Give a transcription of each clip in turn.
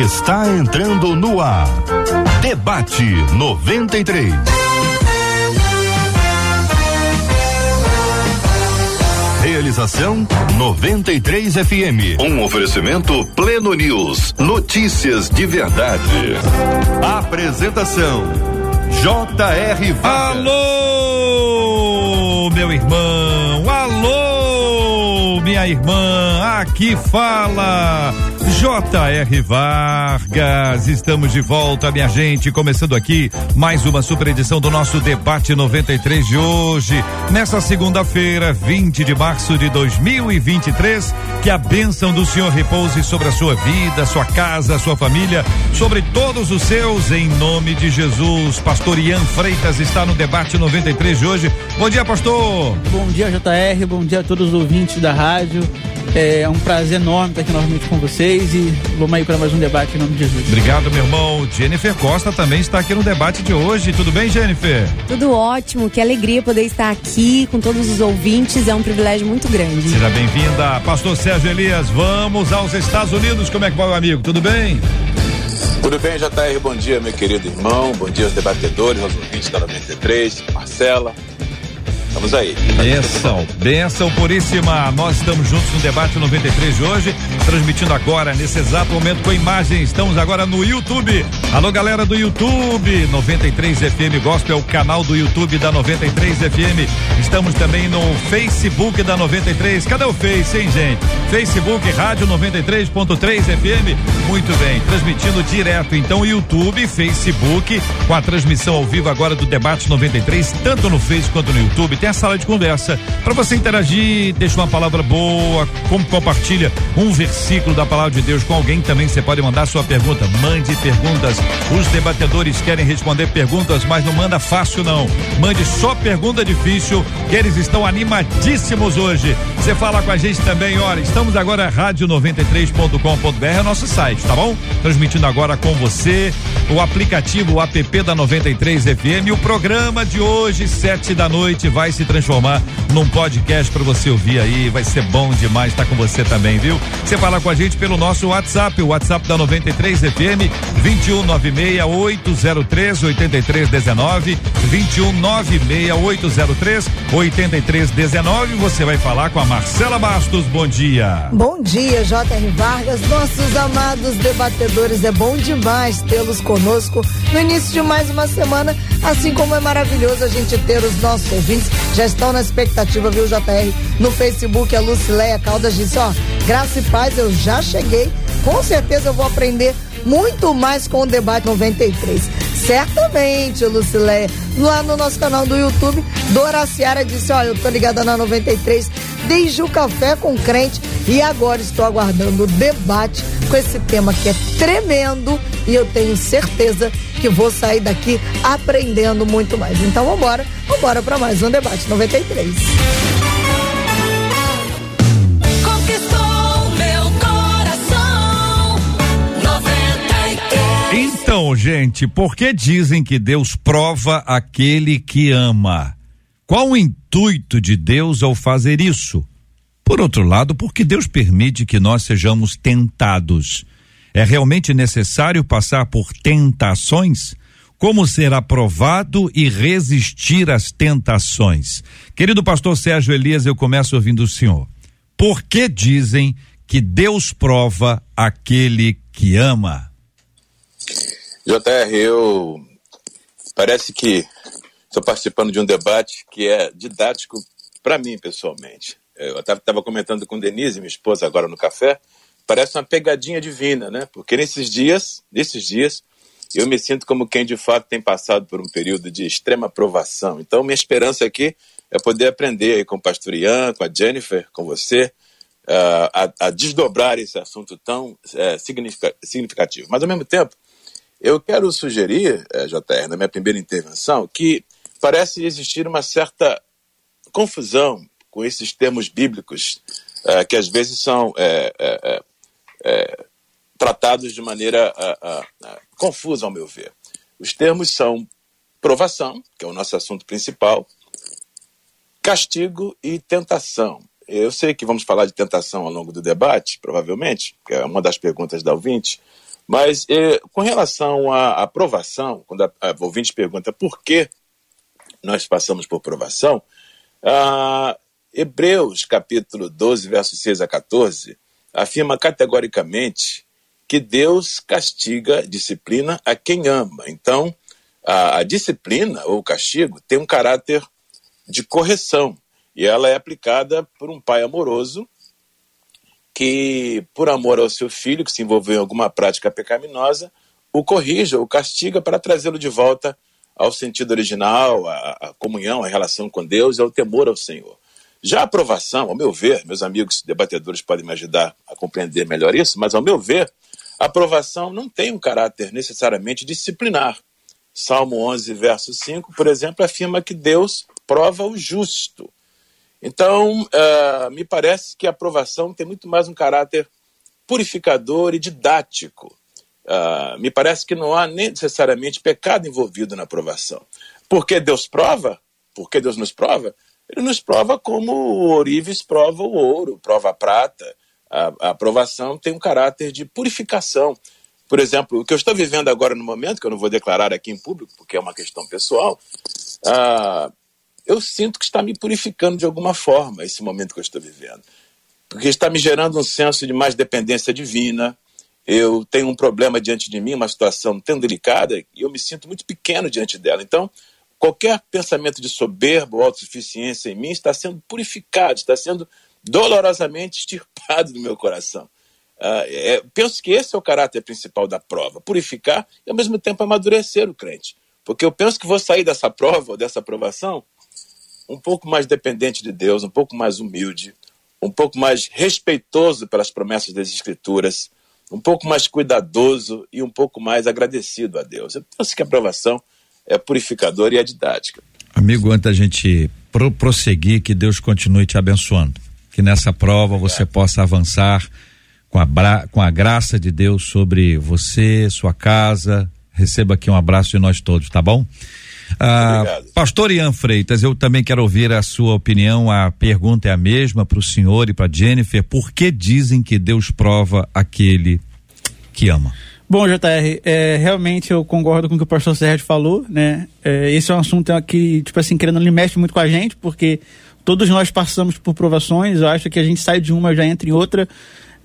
está entrando no ar. Debate 93. Realização 93 FM. Um oferecimento Pleno News. Notícias de verdade. Apresentação J.R. Vargas. Alô, meu irmão. Alô, minha irmã. Aqui fala J.R. Vargas, estamos de volta, minha gente, começando aqui mais uma super edição do nosso debate 93 de hoje, nessa segunda-feira, 20 de março de 2023. Que a bênção do Senhor repouse sobre a sua vida, sua casa, sua família, sobre todos os seus, em nome de Jesus. Pastor Ian Freitas está no debate 93 de hoje. Bom dia, pastor. Bom dia, JR. Bom dia a todos os ouvintes da rádio. É um prazer enorme estar aqui novamente com vocês e vamos aí para mais um debate em nome de Jesus. Obrigado, meu irmão. Jennifer Costa também está aqui no debate de hoje. Tudo bem, Jennifer? Tudo ótimo. Que alegria poder estar aqui com todos os ouvintes. É um privilégio muito grande. Seja bem-vinda, Pastor Sérgio Elias. Vamos aos Estados Unidos. Como é que vai, meu amigo? Tudo bem? Tudo bem, JR? Bom dia, meu querido irmão. Bom dia aos debatedores, aos ouvintes da 93, Marcela, Vamos aí. Benção, benção puríssima. Nós estamos juntos no debate 93 de hoje, transmitindo agora, nesse exato momento, com imagens. Estamos agora no YouTube. Alô, galera do YouTube, 93 FM Gospel, é o canal do YouTube da 93 FM. Estamos também no Facebook da 93. Cadê o Face, hein, gente? Facebook, Rádio 93.3 FM. Muito bem, transmitindo direto, então, YouTube, Facebook, com a transmissão ao vivo agora do debate 93, tanto no Face quanto no YouTube. Tem a sala de conversa. Para você interagir, deixa uma palavra boa, como compartilha um versículo da palavra de Deus com alguém também. Você pode mandar sua pergunta. Mande perguntas. Os debatedores querem responder perguntas, mas não manda fácil, não. Mande só pergunta difícil, que eles estão animadíssimos hoje. Você fala com a gente também, olha, estamos agora rádio93.com.br, é nosso site, tá bom? Transmitindo agora com você o aplicativo o app da 93 FM. O programa de hoje, sete da noite, vai se transformar num podcast para você ouvir aí. Vai ser bom demais estar tá com você também, viu? Você fala com a gente pelo nosso WhatsApp, o WhatsApp da 93 FM, 2196803 8319, 2196803 8319. Você vai falar com a Marcela Bastos. Bom dia. Bom dia, J.R. Vargas, nossos amados debatedores. É bom demais tê-los conosco no início de mais uma semana, assim como é maravilhoso a gente ter os nossos ouvintes já estão na expectativa, viu, JR? No Facebook, a Lucileia Caldas disse: ó, graça e paz, eu já cheguei. Com certeza eu vou aprender muito mais com o debate 93. Certamente, Lucileia. Lá no nosso canal do YouTube, Dora Ciara disse: Olha, eu tô ligada na 93 desde o Café com Crente e agora estou aguardando o debate com esse tema que é tremendo e eu tenho certeza que vou sair daqui aprendendo muito mais. Então vamos embora, vamos embora para mais um debate 93. Então, gente, por que dizem que Deus prova aquele que ama? Qual o intuito de Deus ao fazer isso? Por outro lado, porque Deus permite que nós sejamos tentados. É realmente necessário passar por tentações? Como ser aprovado e resistir às tentações? Querido pastor Sérgio Elias, eu começo ouvindo o senhor. Por que dizem que Deus prova aquele que ama? JR, eu parece que estou participando de um debate que é didático para mim pessoalmente. Eu estava comentando com Denise, minha esposa, agora no café. Parece uma pegadinha divina, né? Porque nesses dias, nesses dias, eu me sinto como quem de fato tem passado por um período de extrema provação. Então, minha esperança aqui é poder aprender com o pastor Ian, com a Jennifer, com você, uh, a, a, desdobrar esse assunto tão uh, significativo. Mas, ao mesmo tempo, eu quero sugerir, eh, JR, na minha primeira intervenção, que parece existir uma certa confusão com esses termos bíblicos uh, que às vezes são uh, uh, tratados de maneira confusa, ao meu ver. Os termos são provação, que é o nosso assunto principal, castigo e tentação. Eu sei que vamos falar de tentação ao longo do debate, provavelmente, que é uma das perguntas da ouvinte, Mas com relação à aprovação, quando a, a ouvinte pergunta por que nós passamos por provação, ah, Hebreus capítulo 12, versos 6 a 14, afirma categoricamente que Deus castiga, disciplina a quem ama. Então, a, a disciplina ou castigo tem um caráter de correção e ela é aplicada por um pai amoroso que, por amor ao seu filho, que se envolveu em alguma prática pecaminosa, o corrija, o castiga para trazê-lo de volta ao sentido original, à, comunhão, à relação com Deus e ao temor ao Senhor. Já a aprovação, ao meu ver, meus amigos debatedores podem me ajudar a compreender melhor isso, mas ao meu ver, a aprovação não tem um caráter necessariamente disciplinar. Salmo 11, verso 5, por exemplo, afirma que Deus prova o justo. Então, uh, me parece que a aprovação tem muito mais um caráter purificador e didático. Uh, me parece que não há necessariamente pecado envolvido na aprovação. Por que Deus prova? Por que Deus nos prova? Ele nos prova como o ourives prova o ouro, prova a prata. A, a aprovação tem um caráter de purificação. Por exemplo, o que eu estou vivendo agora no momento, que eu não vou declarar aqui em público, porque é uma questão pessoal, uh, eu sinto que está me purificando de alguma forma esse momento que eu estou vivendo. Porque está me gerando um senso de mais dependência divina. Eu tenho um problema diante de mim, uma situação tão delicada, e eu me sinto muito pequeno diante dela. Então, qualquer pensamento de soberba ou autossuficiência em mim está sendo purificado, está sendo dolorosamente extirpado do meu coração. Uh, é, penso que esse é o caráter principal da prova: purificar e, ao mesmo tempo, amadurecer o crente. Porque eu penso que vou sair dessa prova ou dessa aprovação um pouco mais dependente de Deus, um pouco mais humilde, um pouco mais respeitoso pelas promessas das Escrituras, um pouco mais cuidadoso e um pouco mais agradecido a Deus. Eu penso que a aprovação é purificadora e é didática. Amigo, antes da gente pro prosseguir, que Deus continue te abençoando. Que nessa prova você possa avançar com a, com a graça de Deus sobre você, sua casa. Receba aqui um abraço de nós todos, tá bom? Ah, Pastor Ian Freitas, eu também quero ouvir a sua opinião. A pergunta é a mesma para o senhor e para Jennifer. Por que dizem que Deus prova aquele que ama? Bom, JR, é, realmente eu concordo com o que o pastor Sérgio falou, né? É, esse é um assunto que, tipo assim, querendo ele mexe muito com a gente, porque todos nós passamos por provações, eu acho que a gente sai de uma já entra em outra,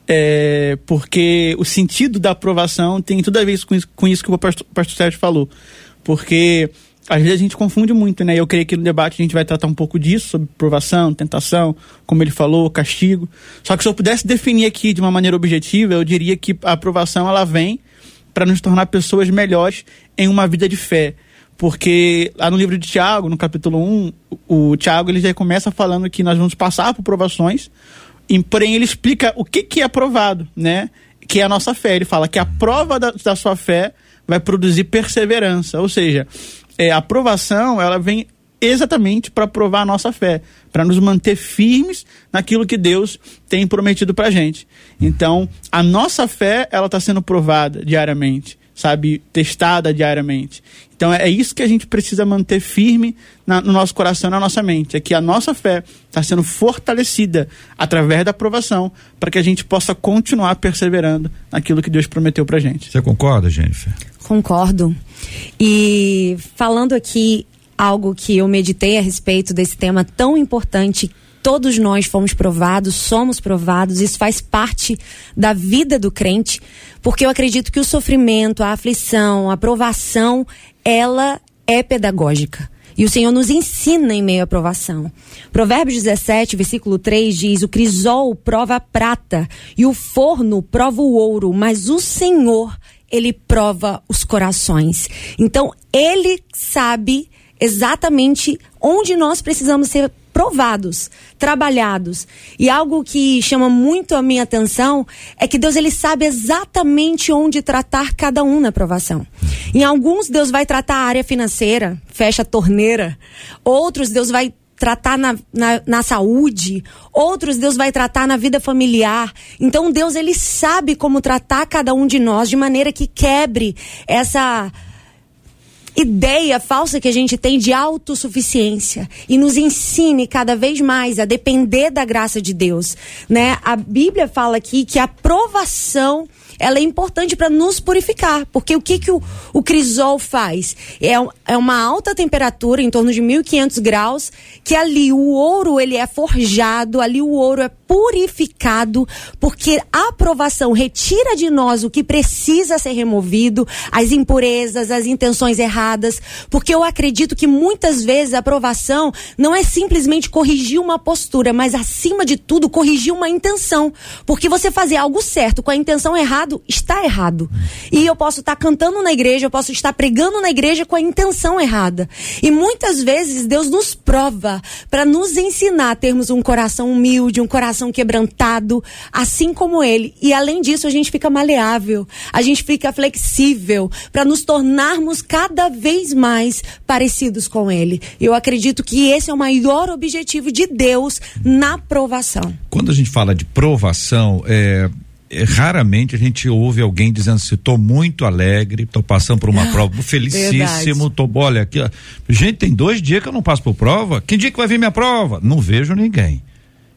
é, porque o sentido da aprovação tem tudo a ver com isso, com isso que o pastor, pastor Sérgio falou. Porque às vezes a gente confunde muito, né? Eu creio que no debate a gente vai tratar um pouco disso, sobre provação, tentação, como ele falou, castigo. Só que se eu pudesse definir aqui de uma maneira objetiva, eu diria que a aprovação ela vem para nos tornar pessoas melhores em uma vida de fé. Porque lá no livro de Tiago, no capítulo 1, o Tiago ele já começa falando que nós vamos passar por provações, e, porém ele explica o que, que é aprovado, né? Que é a nossa fé. Ele fala que a prova da, da sua fé vai produzir perseverança. Ou seja, é, a aprovação ela vem exatamente para provar a nossa fé, para nos manter firmes naquilo que Deus tem prometido para gente. Então, a nossa fé ela está sendo provada diariamente, sabe, testada diariamente. Então, é isso que a gente precisa manter firme na, no nosso coração, na nossa mente, é que a nossa fé está sendo fortalecida através da aprovação, para que a gente possa continuar perseverando naquilo que Deus prometeu para gente. Você concorda, Jennifer? Concordo. E falando aqui algo que eu meditei a respeito desse tema tão importante todos nós fomos provados, somos provados, isso faz parte da vida do crente, porque eu acredito que o sofrimento, a aflição, a provação, ela é pedagógica. E o Senhor nos ensina em meio à provação. Provérbios 17, versículo 3 diz: O crisol prova a prata e o forno prova o ouro, mas o Senhor ele prova os corações. Então, ele sabe exatamente onde nós precisamos ser provados, trabalhados. E algo que chama muito a minha atenção é que Deus ele sabe exatamente onde tratar cada um na provação. Em alguns Deus vai tratar a área financeira, fecha a torneira. Outros Deus vai tratar na, na, na, saúde, outros Deus vai tratar na vida familiar. Então Deus ele sabe como tratar cada um de nós de maneira que quebre essa ideia falsa que a gente tem de autossuficiência e nos ensine cada vez mais a depender da graça de Deus, né? A Bíblia fala aqui que a provação ela é importante para nos purificar. Porque o que, que o, o crisol faz? É, é uma alta temperatura, em torno de 1500 graus, que ali o ouro ele é forjado, ali o ouro é purificado, porque a aprovação retira de nós o que precisa ser removido, as impurezas, as intenções erradas, porque eu acredito que muitas vezes a aprovação não é simplesmente corrigir uma postura, mas acima de tudo corrigir uma intenção, porque você fazer algo certo com a intenção errado está errado. E eu posso estar cantando na igreja, eu posso estar pregando na igreja com a intenção errada. E muitas vezes Deus nos prova para nos ensinar a termos um coração humilde, um coração coração quebrantado, assim como ele. E além disso, a gente fica maleável, a gente fica flexível para nos tornarmos cada vez mais parecidos com ele. Eu acredito que esse é o maior objetivo de Deus na provação. Quando a gente fala de provação, é, é, raramente a gente ouve alguém dizendo assim, estou muito alegre, estou passando por uma prova, felicíssimo, tô, olha aqui, ó. gente, tem dois dias que eu não passo por prova, que dia que vai vir minha prova? Não vejo ninguém.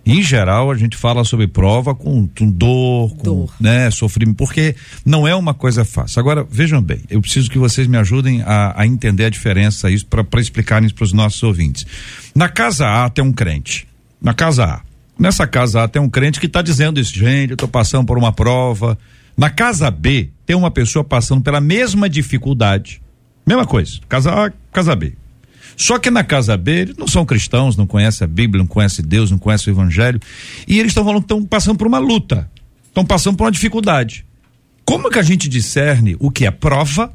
Em geral, a gente fala sobre prova com, com dor, com dor. Né, sofrimento, porque não é uma coisa fácil. Agora, vejam bem, eu preciso que vocês me ajudem a, a entender a diferença isso para explicarem para os nossos ouvintes. Na casa A tem um crente. Na casa A. Nessa casa A tem um crente que está dizendo isso, gente, eu estou passando por uma prova. Na casa B tem uma pessoa passando pela mesma dificuldade. Mesma coisa, casa A, casa B. Só que na casa B, eles não são cristãos, não conhecem a Bíblia, não conhecem Deus, não conhecem o Evangelho. E eles estão falando que estão passando por uma luta, estão passando por uma dificuldade. Como que a gente discerne o que é prova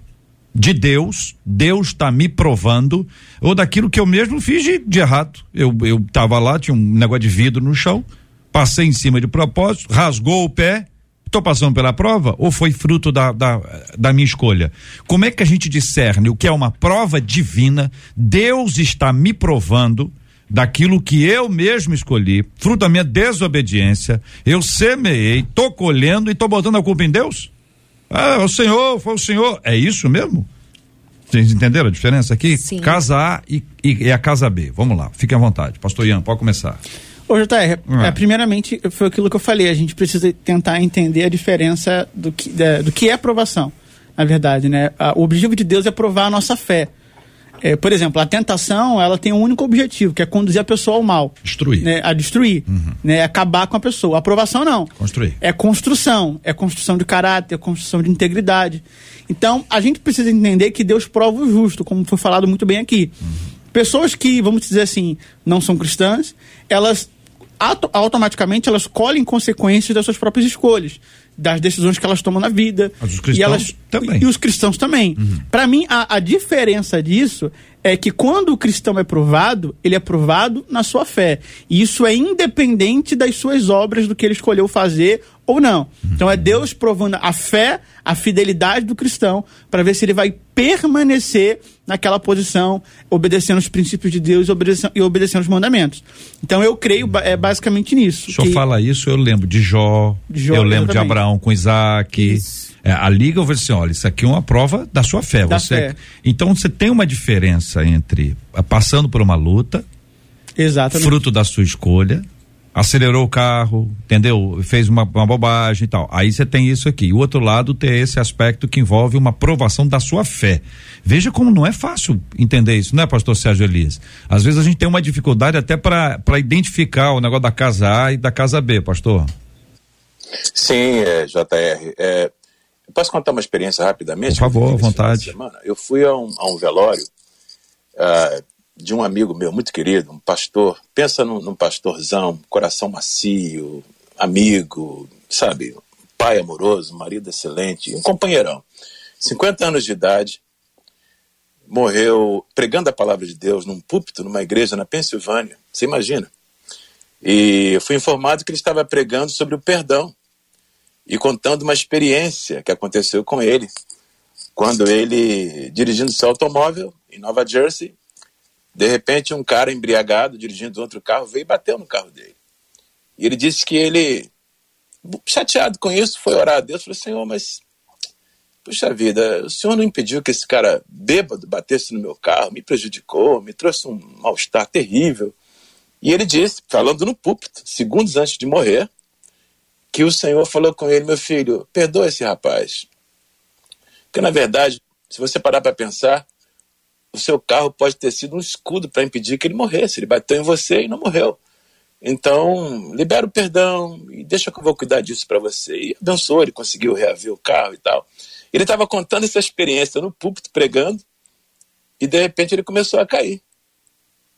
de Deus, Deus está me provando, ou daquilo que eu mesmo fiz de, de errado? Eu, eu tava lá, tinha um negócio de vidro no chão, passei em cima de propósito, rasgou o pé, Estou passando pela prova ou foi fruto da, da, da, minha escolha? Como é que a gente discerne o que é uma prova divina? Deus está me provando daquilo que eu mesmo escolhi, fruto da minha desobediência. Eu semeei, estou colhendo e estou botando a culpa em Deus? Ah, o Senhor, foi o Senhor. É isso mesmo? Vocês entenderam a diferença aqui? Sim. Casa A e, e, e a casa B. Vamos lá, fique à vontade. Pastor Ian, pode começar. Ô, JR, ah. é, primeiramente, foi aquilo que eu falei, a gente precisa tentar entender a diferença do que, da, do que é aprovação, na verdade, né? o objetivo de Deus é provar a nossa fé. É, por exemplo, a tentação, ela tem um único objetivo, que é conduzir a pessoa ao mal. Destruir. Né? A destruir. Uhum. Né? Acabar com a pessoa. A aprovação, não. Construir. É construção. É construção de caráter, é construção de integridade. Então, a gente precisa entender que Deus prova o justo, como foi falado muito bem aqui. Uhum. Pessoas que, vamos dizer assim, não são cristãs, elas automaticamente elas colhem consequências das suas próprias escolhas, das decisões que elas tomam na vida. Mas os cristãos e elas, também. E os cristãos também. Uhum. Para mim, a, a diferença disso é que quando o cristão é provado, ele é provado na sua fé. E isso é independente das suas obras, do que ele escolheu fazer ou não. Então é Deus provando a fé, a fidelidade do cristão, para ver se ele vai permanecer naquela posição, obedecendo os princípios de Deus obedecendo, e obedecendo os mandamentos. Então eu creio é basicamente nisso. O senhor que... fala isso, eu lembro de Jó, Jó eu lembro exatamente. de Abraão com Isaac. É, a liga eu vou dizer assim, olha, isso aqui é uma prova da sua fé. Da você, fé. Então você tem uma diferença entre passando por uma luta, Exatamente. fruto da sua escolha, acelerou o carro, entendeu? Fez uma, uma bobagem e tal. Aí você tem isso aqui. O outro lado tem esse aspecto que envolve uma provação da sua fé. Veja como não é fácil entender isso, não é, pastor Sérgio Elias? Às vezes a gente tem uma dificuldade até para identificar o negócio da casa A e da casa B, pastor. Sim, é, JR. É, posso contar uma experiência rapidamente? Por favor, à vontade. Eu fui a um, a um velório. Uh, de um amigo meu muito querido, um pastor. Pensa num, num pastorzão, coração macio, amigo, sabe? Pai amoroso, marido excelente, um companheirão. 50 anos de idade, morreu pregando a palavra de Deus num púlpito, numa igreja na Pensilvânia. Você imagina? E eu fui informado que ele estava pregando sobre o perdão e contando uma experiência que aconteceu com ele quando ele, dirigindo seu automóvel em Nova Jersey, de repente, um cara embriagado, dirigindo outro carro, veio e bateu no carro dele. E ele disse que ele, chateado com isso, foi orar a Deus. Falou: Senhor, mas, puxa vida, o senhor não impediu que esse cara bêbado batesse no meu carro, me prejudicou, me trouxe um mal-estar terrível. E ele disse, falando no púlpito, segundos antes de morrer, que o Senhor falou com ele: Meu filho, perdoa esse rapaz. Porque, na verdade, se você parar para pensar, o seu carro pode ter sido um escudo para impedir que ele morresse. Ele bateu em você e não morreu. Então, libera o perdão e deixa que eu vou cuidar disso para você. E abençoou, ele conseguiu reaver o carro e tal. Ele estava contando essa experiência no púlpito, pregando, e de repente ele começou a cair.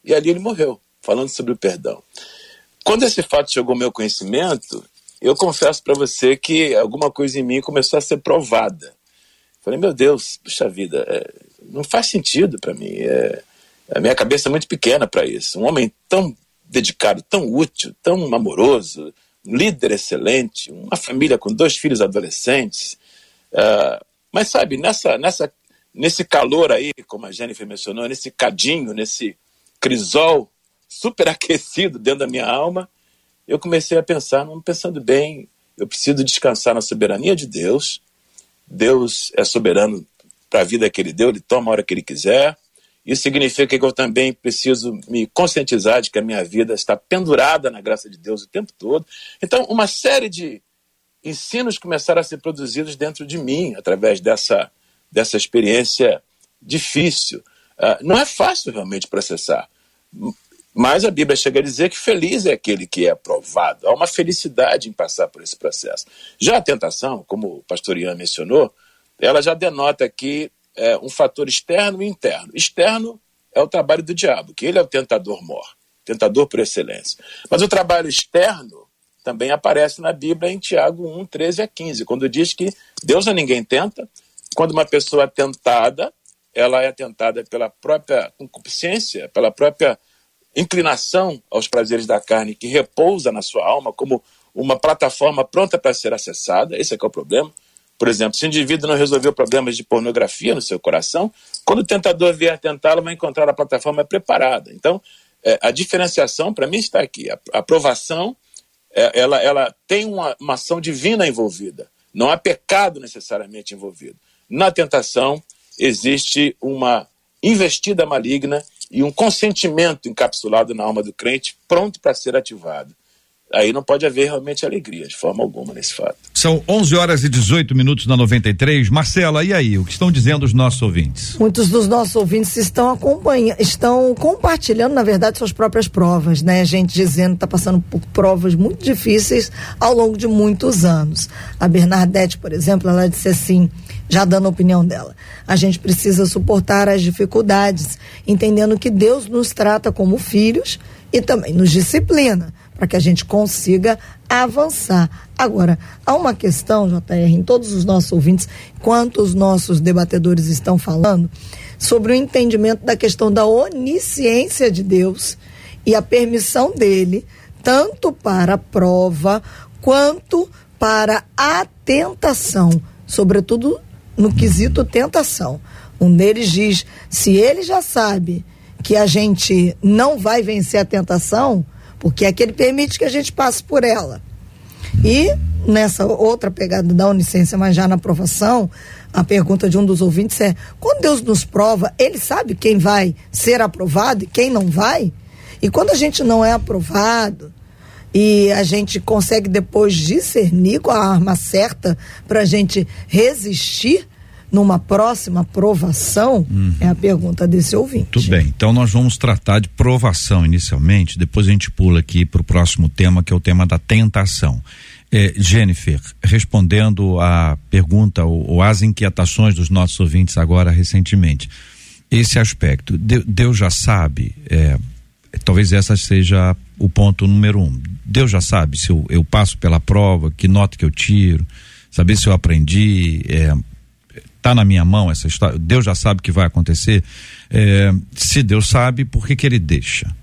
E ali ele morreu, falando sobre o perdão. Quando esse fato chegou ao meu conhecimento, eu confesso para você que alguma coisa em mim começou a ser provada. Falei, meu Deus, puxa vida, é, não faz sentido para mim. É, a minha cabeça é muito pequena para isso. Um homem tão dedicado, tão útil, tão amoroso, um líder excelente, uma família com dois filhos adolescentes. Uh, mas sabe, nessa, nessa, nesse calor aí, como a Jennifer mencionou, nesse cadinho, nesse crisol superaquecido dentro da minha alma, eu comecei a pensar, não pensando bem, eu preciso descansar na soberania de Deus. Deus é soberano para a vida que ele deu, ele toma a hora que ele quiser. Isso significa que eu também preciso me conscientizar de que a minha vida está pendurada na graça de Deus o tempo todo. Então, uma série de ensinos começaram a ser produzidos dentro de mim através dessa, dessa experiência difícil. Uh, não é fácil realmente processar, mas a Bíblia chega a dizer que feliz é aquele que é aprovado. Há uma felicidade em passar por esse processo. Já a tentação, como o pastor Ian mencionou, ela já denota aqui é, um fator externo e interno. Externo é o trabalho do diabo, que ele é o tentador mor, tentador por excelência. Mas o trabalho externo também aparece na Bíblia em Tiago 1, 13 a 15, quando diz que Deus a ninguém tenta, quando uma pessoa é tentada, ela é tentada pela própria concupiscência, pela própria inclinação aos prazeres da carne que repousa na sua alma como uma plataforma pronta para ser acessada, esse é que é o problema. Por exemplo, se o indivíduo não resolveu problemas de pornografia no seu coração, quando o tentador vier tentá-lo, vai encontrar a plataforma preparada. Então, é, a diferenciação, para mim, está aqui. A aprovação, é, ela, ela tem uma, uma ação divina envolvida. Não há pecado necessariamente envolvido. Na tentação, existe uma investida maligna e um consentimento encapsulado na alma do crente, pronto para ser ativado aí não pode haver realmente alegria, de forma alguma, nesse fato. São 11 horas e 18 minutos na 93. Marcela, e aí? O que estão dizendo os nossos ouvintes? Muitos dos nossos ouvintes estão acompanhando, estão compartilhando, na verdade, suas próprias provas, né? Gente dizendo que está passando por provas muito difíceis ao longo de muitos anos. A Bernadette, por exemplo, ela disse assim já dando a opinião dela. A gente precisa suportar as dificuldades, entendendo que Deus nos trata como filhos e também nos disciplina para que a gente consiga avançar. Agora, há uma questão, JR, em todos os nossos ouvintes, quanto os nossos debatedores estão falando, sobre o entendimento da questão da onisciência de Deus e a permissão dele, tanto para a prova quanto para a tentação, sobretudo no quesito tentação. Um deles diz: se ele já sabe que a gente não vai vencer a tentação, porque é que ele permite que a gente passe por ela. E nessa outra pegada da onisciência, mas já na aprovação, a pergunta de um dos ouvintes é: quando Deus nos prova, ele sabe quem vai ser aprovado e quem não vai? E quando a gente não é aprovado e a gente consegue depois discernir com a arma certa para a gente resistir, numa próxima provação? Uhum. É a pergunta desse ouvinte. Tudo bem. Então nós vamos tratar de provação inicialmente, depois a gente pula aqui para o próximo tema, que é o tema da tentação. É, Jennifer, respondendo à pergunta ou, ou às inquietações dos nossos ouvintes agora recentemente, esse aspecto, Deus já sabe, é, talvez essa seja o ponto número um. Deus já sabe se eu, eu passo pela prova, que nota que eu tiro, saber se eu aprendi, é, está na minha mão essa história, Deus já sabe o que vai acontecer. É, se Deus sabe, por que, que ele deixa?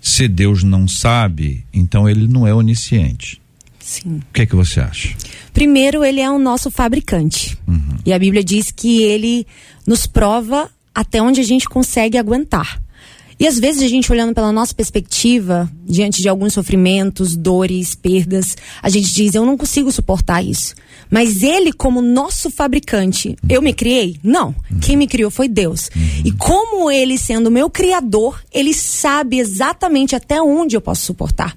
Se Deus não sabe, então ele não é onisciente. Sim. O que é que você acha? Primeiro, ele é o nosso fabricante. Uhum. E a Bíblia diz que ele nos prova até onde a gente consegue aguentar. E às vezes a gente olhando pela nossa perspectiva, diante de alguns sofrimentos, dores, perdas, a gente diz: eu não consigo suportar isso. Mas ele, como nosso fabricante, eu me criei? Não. Quem me criou foi Deus. E como ele, sendo meu criador, ele sabe exatamente até onde eu posso suportar.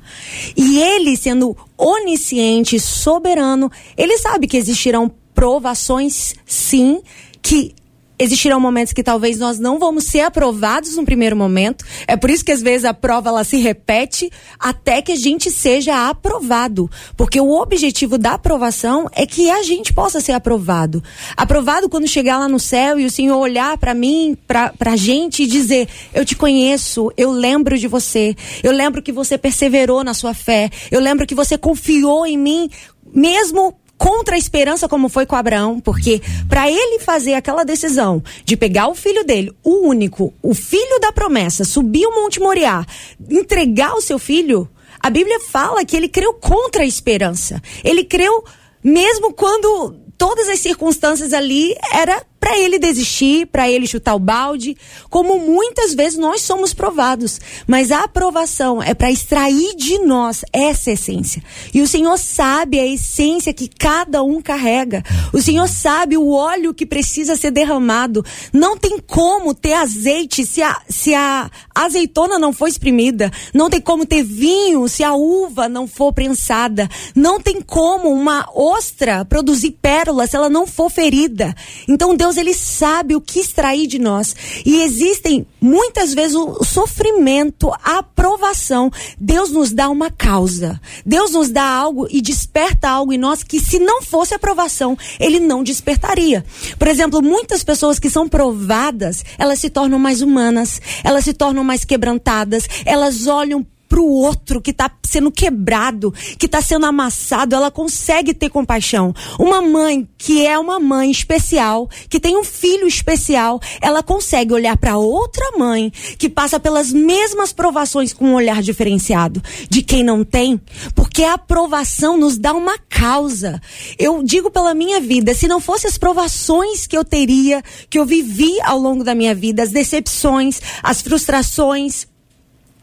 E ele, sendo onisciente, soberano, ele sabe que existirão provações, sim, que existirão momentos que talvez nós não vamos ser aprovados no primeiro momento. É por isso que às vezes a prova ela se repete até que a gente seja aprovado, porque o objetivo da aprovação é que a gente possa ser aprovado. Aprovado quando chegar lá no céu e o Senhor olhar para mim, para a gente e dizer: "Eu te conheço, eu lembro de você. Eu lembro que você perseverou na sua fé. Eu lembro que você confiou em mim mesmo contra a esperança como foi com Abraão, porque para ele fazer aquela decisão de pegar o filho dele, o único, o filho da promessa, subir o Monte Moriá, entregar o seu filho, a Bíblia fala que ele creu contra a esperança. Ele creu mesmo quando todas as circunstâncias ali era para ele desistir, para ele chutar o balde, como muitas vezes nós somos provados. Mas a aprovação é para extrair de nós essa essência. E o Senhor sabe a essência que cada um carrega. O Senhor sabe o óleo que precisa ser derramado. Não tem como ter azeite se a, se a azeitona não for espremida. Não tem como ter vinho se a uva não for prensada. Não tem como uma ostra produzir pérola se ela não for ferida. Então Deus Deus ele sabe o que extrair de nós. E existem muitas vezes o sofrimento, a aprovação. Deus nos dá uma causa. Deus nos dá algo e desperta algo em nós que se não fosse aprovação, ele não despertaria. Por exemplo, muitas pessoas que são provadas, elas se tornam mais humanas, elas se tornam mais quebrantadas, elas olham para o outro que está sendo quebrado, que está sendo amassado, ela consegue ter compaixão. Uma mãe que é uma mãe especial, que tem um filho especial, ela consegue olhar para outra mãe que passa pelas mesmas provações com um olhar diferenciado de quem não tem, porque a aprovação nos dá uma causa. Eu digo pela minha vida, se não fosse as provações que eu teria, que eu vivi ao longo da minha vida, as decepções, as frustrações,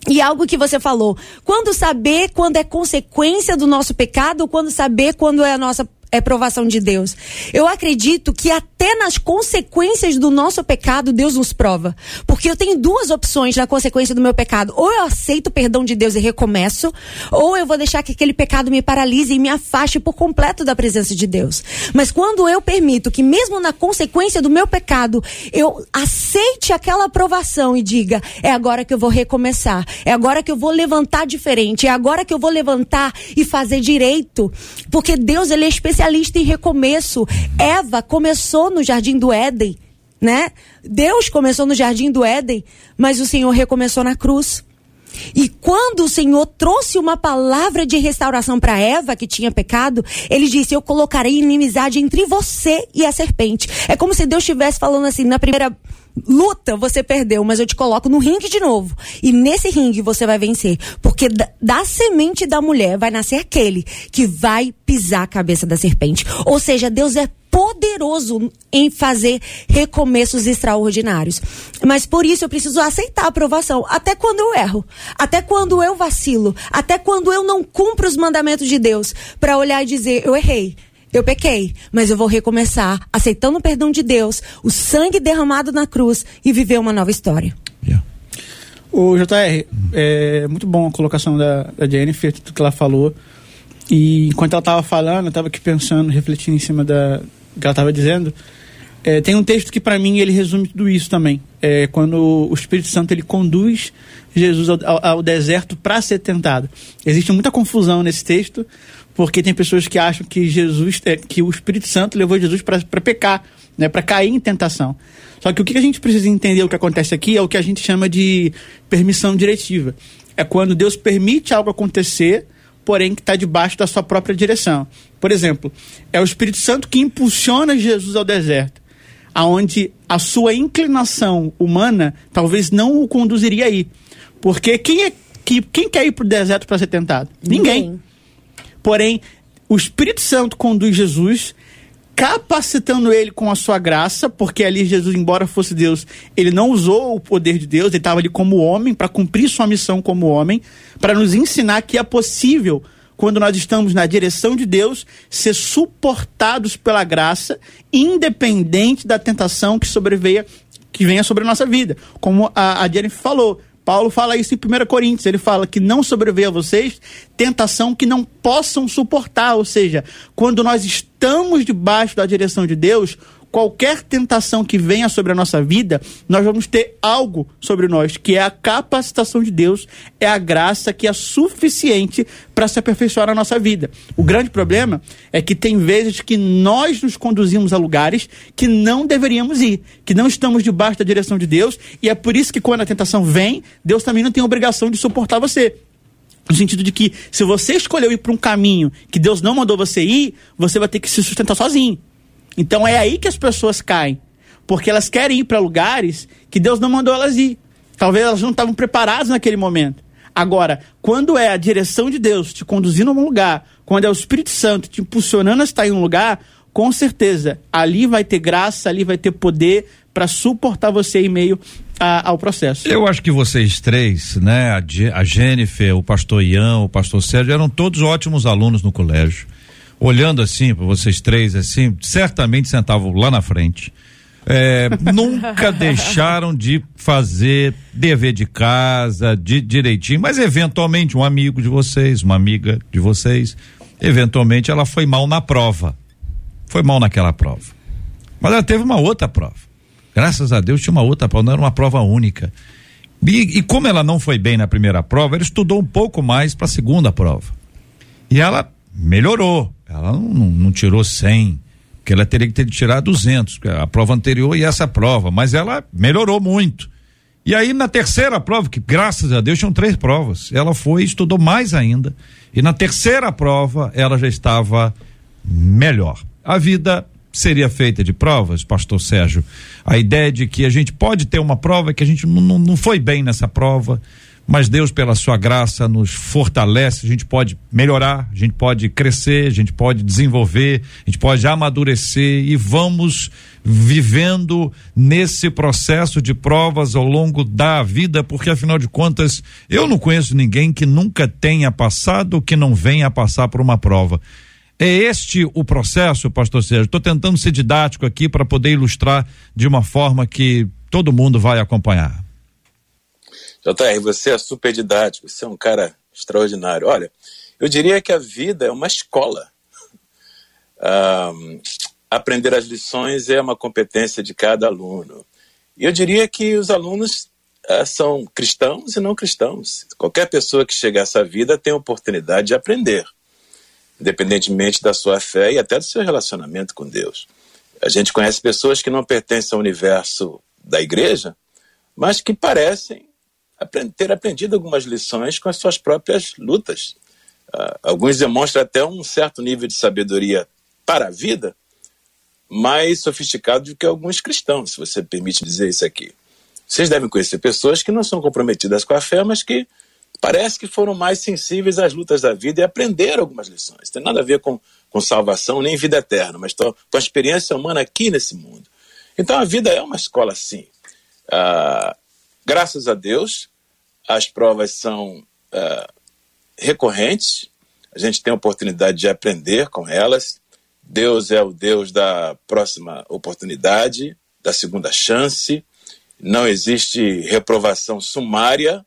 e algo que você falou, quando saber quando é consequência do nosso pecado, quando saber quando é a nossa é provação de Deus. Eu acredito que até nas consequências do nosso pecado, Deus nos prova. Porque eu tenho duas opções na consequência do meu pecado. Ou eu aceito o perdão de Deus e recomeço, ou eu vou deixar que aquele pecado me paralise e me afaste por completo da presença de Deus. Mas quando eu permito que, mesmo na consequência do meu pecado, eu aceite aquela aprovação e diga: é agora que eu vou recomeçar, é agora que eu vou levantar diferente, é agora que eu vou levantar e fazer direito. Porque Deus, ele é especial especialista em recomeço. Eva começou no jardim do Éden, né? Deus começou no jardim do Éden, mas o Senhor recomeçou na cruz. E quando o Senhor trouxe uma palavra de restauração para Eva, que tinha pecado, ele disse: Eu colocarei inimizade entre você e a serpente. É como se Deus estivesse falando assim: na primeira luta você perdeu, mas eu te coloco no ringue de novo. E nesse ringue você vai vencer. Porque da, da, semente da mulher vai nascer aquele que vai pisar a cabeça da serpente. Ou seja, Deus é poderoso em fazer recomeços extraordinários. Mas por isso eu preciso aceitar a aprovação. Até quando eu erro. Até quando eu vacilo. Até quando eu não cumpro os mandamentos de Deus. Para olhar e dizer, eu errei eu pequei, mas eu vou recomeçar, aceitando o perdão de Deus, o sangue derramado na cruz e viver uma nova história. Yeah. O JR, é muito bom a colocação da, da Jennifer, tudo que ela falou. E enquanto ela estava falando, eu estava aqui pensando, refletindo em cima da que ela estava dizendo. É, tem um texto que para mim ele resume tudo isso também. É quando o Espírito Santo ele conduz Jesus ao, ao, ao deserto para ser tentado. Existe muita confusão nesse texto, porque tem pessoas que acham que Jesus, é, que o Espírito Santo levou Jesus para pecar, né, para cair em tentação. Só que o que a gente precisa entender o que acontece aqui é o que a gente chama de permissão diretiva. É quando Deus permite algo acontecer, porém que está debaixo da sua própria direção. Por exemplo, é o Espírito Santo que impulsiona Jesus ao deserto, aonde a sua inclinação humana talvez não o conduziria aí. Porque quem é que quem quer ir para o deserto para ser tentado? Ninguém. Ninguém. Porém, o Espírito Santo conduz Jesus capacitando ele com a sua graça, porque ali Jesus, embora fosse Deus, ele não usou o poder de Deus, ele estava ali como homem para cumprir sua missão como homem, para nos ensinar que é possível quando nós estamos na direção de Deus, ser suportados pela graça, independente da tentação que sobreveia, que venha sobre a nossa vida. Como a, a Jennifer falou, Paulo fala isso em 1 Coríntios. Ele fala que não sobreveia a vocês tentação que não possam suportar. Ou seja, quando nós estamos debaixo da direção de Deus, qualquer tentação que venha sobre a nossa vida, nós vamos ter algo sobre nós, que é a capacitação de Deus, é a graça que é suficiente para se aperfeiçoar na nossa vida. O grande problema é que tem vezes que nós nos conduzimos a lugares que não deveríamos ir, que não estamos debaixo da direção de Deus, e é por isso que quando a tentação vem, Deus também não tem obrigação de suportar você. No sentido de que, se você escolheu ir para um caminho que Deus não mandou você ir, você vai ter que se sustentar sozinho. Então é aí que as pessoas caem. Porque elas querem ir para lugares que Deus não mandou elas ir. Talvez elas não estavam preparadas naquele momento. Agora, quando é a direção de Deus te conduzindo a um lugar, quando é o Espírito Santo te impulsionando a estar em um lugar, com certeza ali vai ter graça, ali vai ter poder para suportar você em meio a, ao processo. Eu acho que vocês três, né, a, a Jennifer, o pastor Ian, o pastor Sérgio, eram todos ótimos alunos no colégio olhando assim para vocês três, assim, certamente sentavam lá na frente. É, nunca deixaram de fazer dever de casa, de direitinho, mas eventualmente um amigo de vocês, uma amiga de vocês, eventualmente ela foi mal na prova. Foi mal naquela prova. Mas ela teve uma outra prova. Graças a Deus tinha uma outra prova, não era uma prova única. E, e como ela não foi bem na primeira prova, ela estudou um pouco mais para a segunda prova. E ela melhorou. Ela não, não, não, tirou 100, porque ela teria que ter tirado 200, a prova anterior e essa prova, mas ela melhorou muito. E aí na terceira prova, que graças a Deus tinham três provas, ela foi estudou mais ainda. E na terceira prova ela já estava melhor. A vida seria feita de provas, pastor Sérgio. A ideia de que a gente pode ter uma prova que a gente não, não foi bem nessa prova, mas Deus, pela sua graça, nos fortalece. A gente pode melhorar, a gente pode crescer, a gente pode desenvolver, a gente pode amadurecer e vamos vivendo nesse processo de provas ao longo da vida, porque afinal de contas, eu não conheço ninguém que nunca tenha passado que não venha a passar por uma prova. É este o processo, pastor Sérgio? Estou tentando ser didático aqui para poder ilustrar de uma forma que todo mundo vai acompanhar. JR, você é super didático, você é um cara extraordinário. Olha, eu diria que a vida é uma escola. Aprender as lições é uma competência de cada aluno. E eu diria que os alunos uh, são cristãos e não cristãos. Qualquer pessoa que chega a essa vida tem a oportunidade de aprender, independentemente da sua fé e até do seu relacionamento com Deus. A gente conhece pessoas que não pertencem ao universo da igreja, mas que parecem ter aprendido algumas lições com as suas próprias lutas. Uh, alguns demonstram até um certo nível de sabedoria para a vida, mais sofisticado do que alguns cristãos, se você permite dizer isso aqui. Vocês devem conhecer pessoas que não são comprometidas com a fé, mas que parece que foram mais sensíveis às lutas da vida e aprenderam algumas lições. Não tem nada a ver com, com salvação nem vida eterna, mas com a experiência humana aqui nesse mundo. Então a vida é uma escola sim. Uh, graças a Deus, as provas são uh, recorrentes, a gente tem a oportunidade de aprender com elas. Deus é o Deus da próxima oportunidade, da segunda chance. Não existe reprovação sumária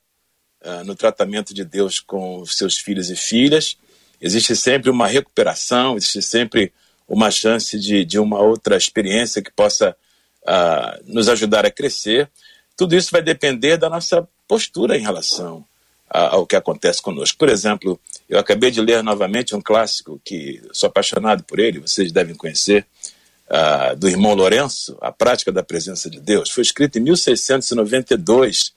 uh, no tratamento de Deus com seus filhos e filhas. Existe sempre uma recuperação, existe sempre uma chance de, de uma outra experiência que possa uh, nos ajudar a crescer. Tudo isso vai depender da nossa postura em relação ao que acontece conosco. Por exemplo, eu acabei de ler novamente um clássico que sou apaixonado por ele, vocês devem conhecer, uh, do irmão Lourenço, A Prática da Presença de Deus. Foi escrito em 1692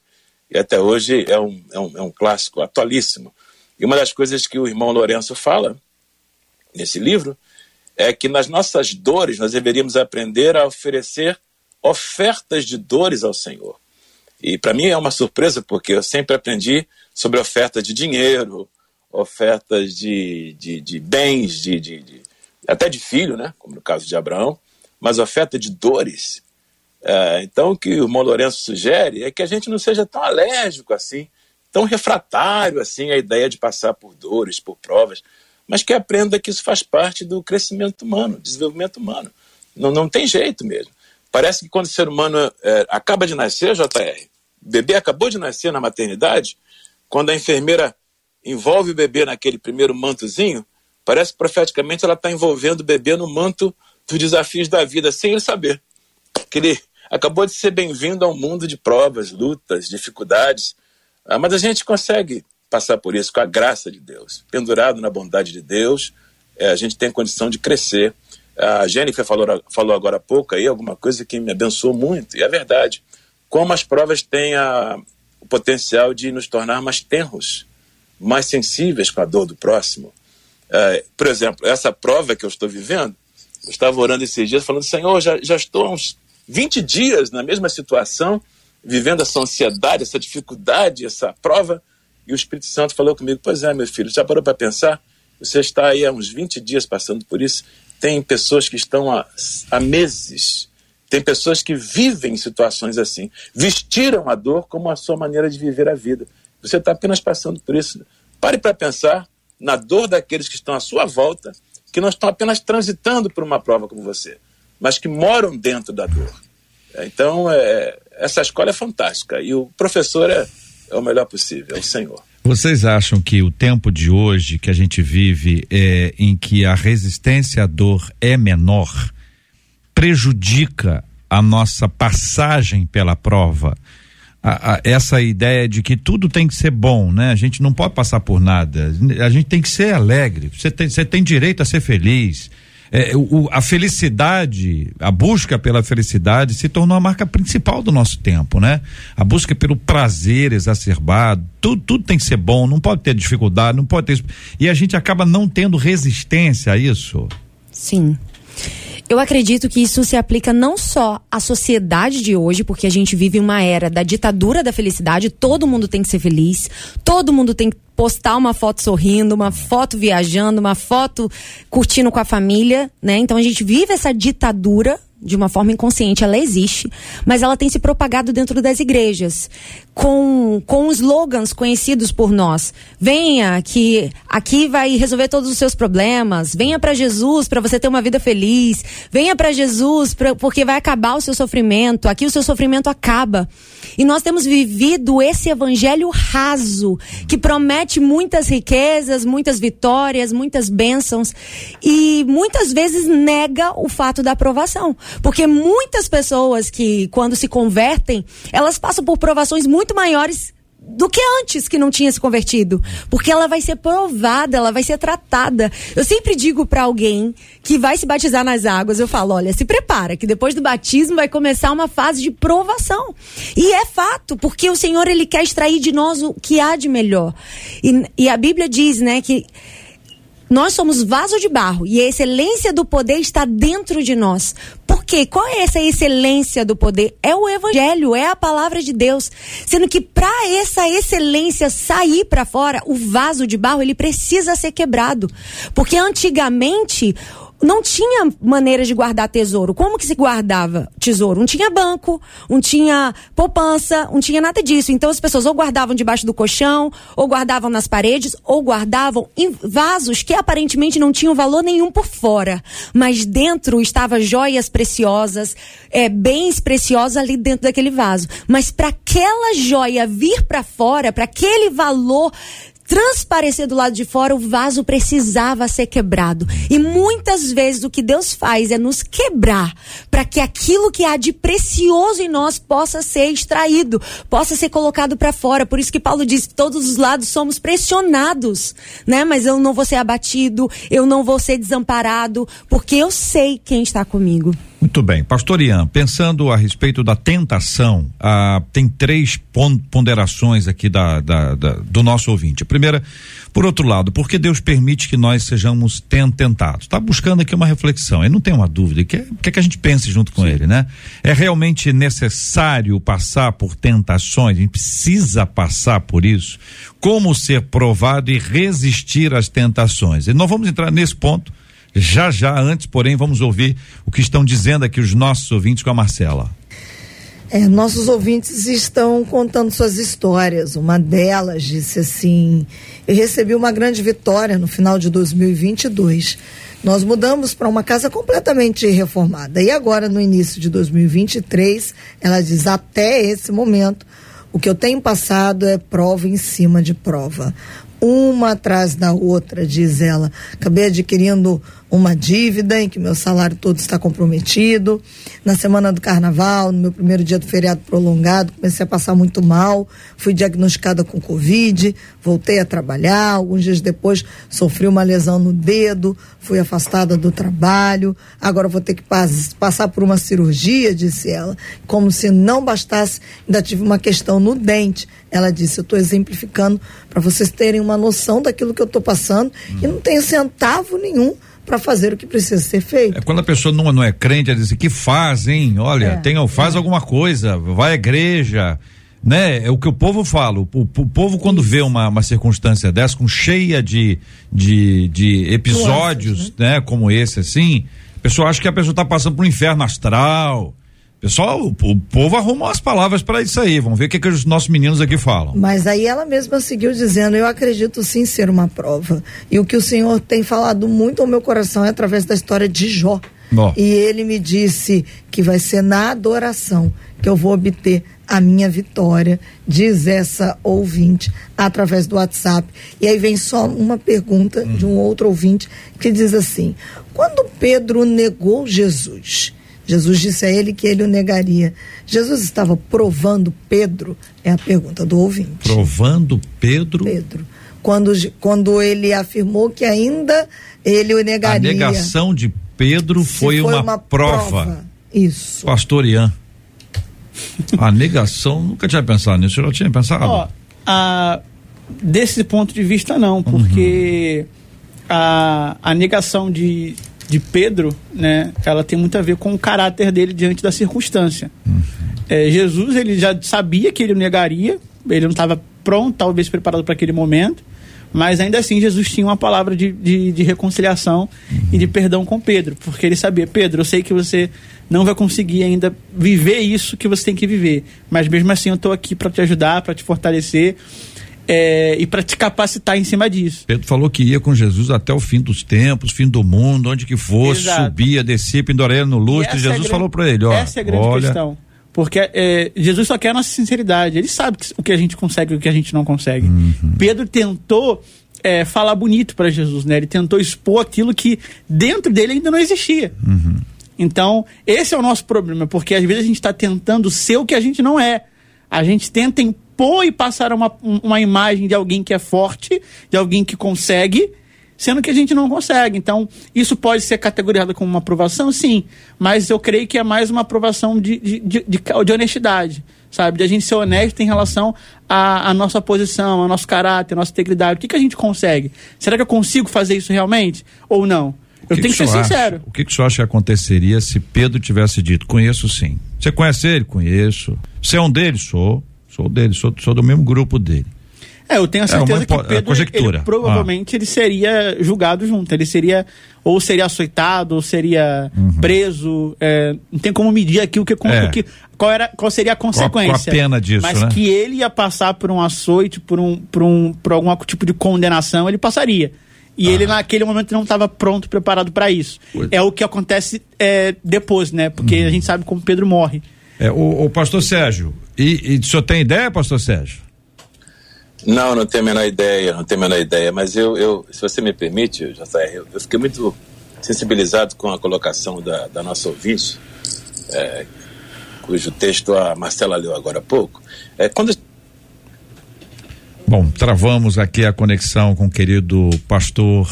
e até hoje é um, é um, é um clássico atualíssimo. E uma das coisas que o irmão Lourenço fala nesse livro é que nas nossas dores nós deveríamos aprender a oferecer ofertas de dores ao Senhor. E para mim é uma surpresa, porque eu sempre aprendi sobre ofertas de dinheiro, ofertas de, de, de bens, de, de, de, até de filho, né? Como no caso de Abraão, mas oferta de dores. É, então, o que o Mão Lourenço sugere é que a gente não seja tão alérgico assim, tão refratário assim à ideia de passar por dores, por provas, mas que aprenda que isso faz parte do crescimento humano, desenvolvimento humano. Não, não tem jeito mesmo. Parece que quando o ser humano é, acaba de nascer, JR, o bebê acabou de nascer na maternidade, quando a enfermeira envolve o bebê naquele primeiro mantozinho, parece que profeticamente ela está envolvendo o bebê no manto dos desafios da vida, sem ele saber. Que ele acabou de ser bem-vindo ao mundo de provas, lutas, dificuldades. Ah, mas a gente consegue passar por isso com a graça de Deus. Pendurado na bondade de Deus, é, a gente tem condição de crescer. A Jennifer falou, falou agora há pouco aí alguma coisa que me abençoou muito, e é verdade. Como as provas têm a, o potencial de nos tornar mais tenros, mais sensíveis com a dor do próximo. É, por exemplo, essa prova que eu estou vivendo, eu estava orando esses dias falando, Senhor, já, já estou há uns 20 dias na mesma situação, vivendo essa ansiedade, essa dificuldade, essa prova, e o Espírito Santo falou comigo: Pois é, meu filho, já parou para pensar? Você está aí há uns 20 dias passando por isso. Tem pessoas que estão há, há meses, tem pessoas que vivem situações assim, vestiram a dor como a sua maneira de viver a vida. Você está apenas passando por isso. Pare para pensar na dor daqueles que estão à sua volta, que não estão apenas transitando por uma prova como você, mas que moram dentro da dor. Então, é, essa escola é fantástica e o professor é é o melhor possível, é o Senhor. Vocês acham que o tempo de hoje que a gente vive, é, em que a resistência à dor é menor, prejudica a nossa passagem pela prova? A, a, essa ideia de que tudo tem que ser bom, né? A gente não pode passar por nada. A gente tem que ser alegre. Você tem, você tem direito a ser feliz é, o, a felicidade, a busca pela felicidade se tornou a marca principal do nosso tempo, né? A busca pelo prazer exacerbado, tudo, tudo tem que ser bom, não pode ter dificuldade, não pode ter. E a gente acaba não tendo resistência a isso. Sim. Eu acredito que isso se aplica não só à sociedade de hoje, porque a gente vive uma era da ditadura da felicidade, todo mundo tem que ser feliz, todo mundo tem que postar uma foto sorrindo, uma foto viajando, uma foto curtindo com a família, né? Então a gente vive essa ditadura de uma forma inconsciente, ela existe, mas ela tem se propagado dentro das igrejas, com, com slogans conhecidos por nós. Venha, que aqui vai resolver todos os seus problemas. Venha para Jesus para você ter uma vida feliz. Venha para Jesus pra, porque vai acabar o seu sofrimento. Aqui o seu sofrimento acaba. E nós temos vivido esse evangelho raso, que promete muitas riquezas, muitas vitórias, muitas bênçãos, e muitas vezes nega o fato da aprovação. Porque muitas pessoas que, quando se convertem, elas passam por provações muito maiores do que antes que não tinha se convertido, porque ela vai ser provada, ela vai ser tratada. Eu sempre digo para alguém que vai se batizar nas águas, eu falo, olha, se prepara, que depois do batismo vai começar uma fase de provação. E é fato, porque o Senhor ele quer extrair de nós o que há de melhor. E, e a Bíblia diz, né, que nós somos vaso de barro e a excelência do poder está dentro de nós. Quê? Qual é essa excelência do poder? É o evangelho, é a palavra de Deus. Sendo que para essa excelência sair para fora, o vaso de barro ele precisa ser quebrado. Porque antigamente não tinha maneira de guardar tesouro. Como que se guardava tesouro? Não tinha banco, não tinha poupança, não tinha nada disso. Então as pessoas ou guardavam debaixo do colchão, ou guardavam nas paredes, ou guardavam em vasos que aparentemente não tinham valor nenhum por fora, mas dentro estava joias preciosas, é, bens preciosos ali dentro daquele vaso. Mas para aquela joia vir para fora, para aquele valor transparecer do lado de fora, o vaso precisava ser quebrado. E muitas vezes o que Deus faz é nos quebrar para que aquilo que há de precioso em nós possa ser extraído, possa ser colocado para fora. Por isso que Paulo diz: todos os lados somos pressionados, né? Mas eu não vou ser abatido, eu não vou ser desamparado, porque eu sei quem está comigo. Muito bem. Pastor Ian, pensando a respeito da tentação, ah, tem três ponderações aqui da, da, da, do nosso ouvinte. A primeira, por outro lado, por que Deus permite que nós sejamos tentados? Está buscando aqui uma reflexão. Ele não tem uma dúvida. Quer, quer que a gente pense junto com Sim. ele, né? É realmente necessário passar por tentações? A gente precisa passar por isso? Como ser provado e resistir às tentações? E nós vamos entrar nesse ponto já já. Antes, porém, vamos ouvir o que estão dizendo aqui os nossos ouvintes com a Marcela. É, nossos ouvintes estão contando suas histórias. Uma delas disse assim: Eu recebi uma grande vitória no final de 2022. Nós mudamos para uma casa completamente reformada. E agora, no início de 2023, ela diz: Até esse momento, o que eu tenho passado é prova em cima de prova uma atrás da outra, diz ela. Acabei adquirindo uma dívida em que meu salário todo está comprometido. Na semana do carnaval, no meu primeiro dia do feriado prolongado, comecei a passar muito mal. Fui diagnosticada com Covid, voltei a trabalhar. Alguns dias depois, sofri uma lesão no dedo, fui afastada do trabalho. Agora vou ter que pas passar por uma cirurgia, disse ela. Como se não bastasse, ainda tive uma questão no dente. Ela disse: Eu estou exemplificando para vocês terem uma noção daquilo que eu estou passando hum. e não tenho centavo nenhum para fazer o que precisa ser feito. É quando a pessoa não, não é crente, ela diz que faz, hein? Olha, é, tem, faz é. alguma coisa, vai à igreja, né? É o que o povo fala. O, o, povo quando Isso. vê uma, uma circunstância dessa, com cheia de, de, de episódios, né? né? Como esse, assim, a pessoa acha que a pessoa está passando por um inferno astral, Pessoal, o, povo arruma as palavras para isso aí. Vamos ver o que, que os nossos meninos aqui falam. Mas aí ela mesma seguiu dizendo: Eu acredito sim ser uma prova. E o que o Senhor tem falado muito ao meu coração é através da história de Jó. Oh. E ele me disse que vai ser na adoração que eu vou obter a minha vitória, diz essa ouvinte através do WhatsApp. E aí vem só uma pergunta hum. de um outro ouvinte que diz assim: quando Pedro negou Jesus, Jesus disse a ele que ele o negaria. Jesus estava provando Pedro? É a pergunta do ouvinte. Provando Pedro? Pedro. Quando, quando ele afirmou que ainda ele o negaria. A negação de Pedro foi, foi, uma, uma prova. prova. Isso. Pastor Ian. A negação, nunca tinha pensado nisso, eu já tinha pensado. Ó, a, desse ponto de vista, não, porque uhum. a, a negação de, de Pedro, né, ela tem muito a ver com o caráter dele diante da circunstância. Uhum. É, Jesus, ele já sabia que ele negaria, ele não estava pronto, talvez preparado para aquele momento, mas ainda assim Jesus tinha uma palavra de, de, de reconciliação uhum. e de perdão com Pedro, porque ele sabia, Pedro, eu sei que você não vai conseguir ainda viver isso que você tem que viver, mas mesmo assim eu estou aqui para te ajudar, para te fortalecer é, e para te capacitar em cima disso. Pedro falou que ia com Jesus até o fim dos tempos, fim do mundo, onde que fosse, Exato. subia, descia, penduraria no lustre. Jesus é grande, falou para ele: ó, essa é a grande olha... questão. Porque é, Jesus só quer a nossa sinceridade. Ele sabe o que a gente consegue e o que a gente não consegue. Uhum. Pedro tentou é, falar bonito para Jesus, né? Ele tentou expor aquilo que dentro dele ainda não existia. Uhum. Então, esse é o nosso problema, porque às vezes a gente está tentando ser o que a gente não é. A gente tenta impor e passar uma, uma imagem de alguém que é forte, de alguém que consegue, sendo que a gente não consegue. Então, isso pode ser categorizado como uma aprovação? Sim, mas eu creio que é mais uma aprovação de, de, de, de honestidade, sabe? De a gente ser honesto em relação à, à nossa posição, ao nosso caráter, à nossa integridade. O que, que a gente consegue? Será que eu consigo fazer isso realmente ou não? Eu tenho que, que ser sincero. o que, que o senhor acha que aconteceria se Pedro tivesse dito, conheço sim. Você conhece ele? Conheço. Você é um deles? Sou. Sou dele, sou, sou do mesmo grupo dele. É, eu tenho a certeza é que o Pedro, ele, ele, provavelmente ah. ele seria julgado junto, ele seria ou seria açoitado, ou seria uhum. preso, é, não tem como medir aqui o que, é. o que qual era, qual seria a consequência. Qual a pena disso, Mas né? que ele ia passar por um açoite, por um, por um, por algum tipo de condenação, ele passaria. E ah. ele naquele momento não estava pronto, preparado para isso. Pois. É o que acontece é, depois, né? Porque uhum. a gente sabe como Pedro morre. É, o, o pastor Sérgio, e, e o senhor tem ideia, pastor Sérgio? Não, não tenho a menor ideia, não tenho a menor ideia, mas eu, eu se você me permite, JR, eu, eu fiquei muito sensibilizado com a colocação da, da nossa ouvinte, é, cujo texto a Marcela leu agora há pouco. É, quando Bom, travamos aqui a conexão com o querido pastor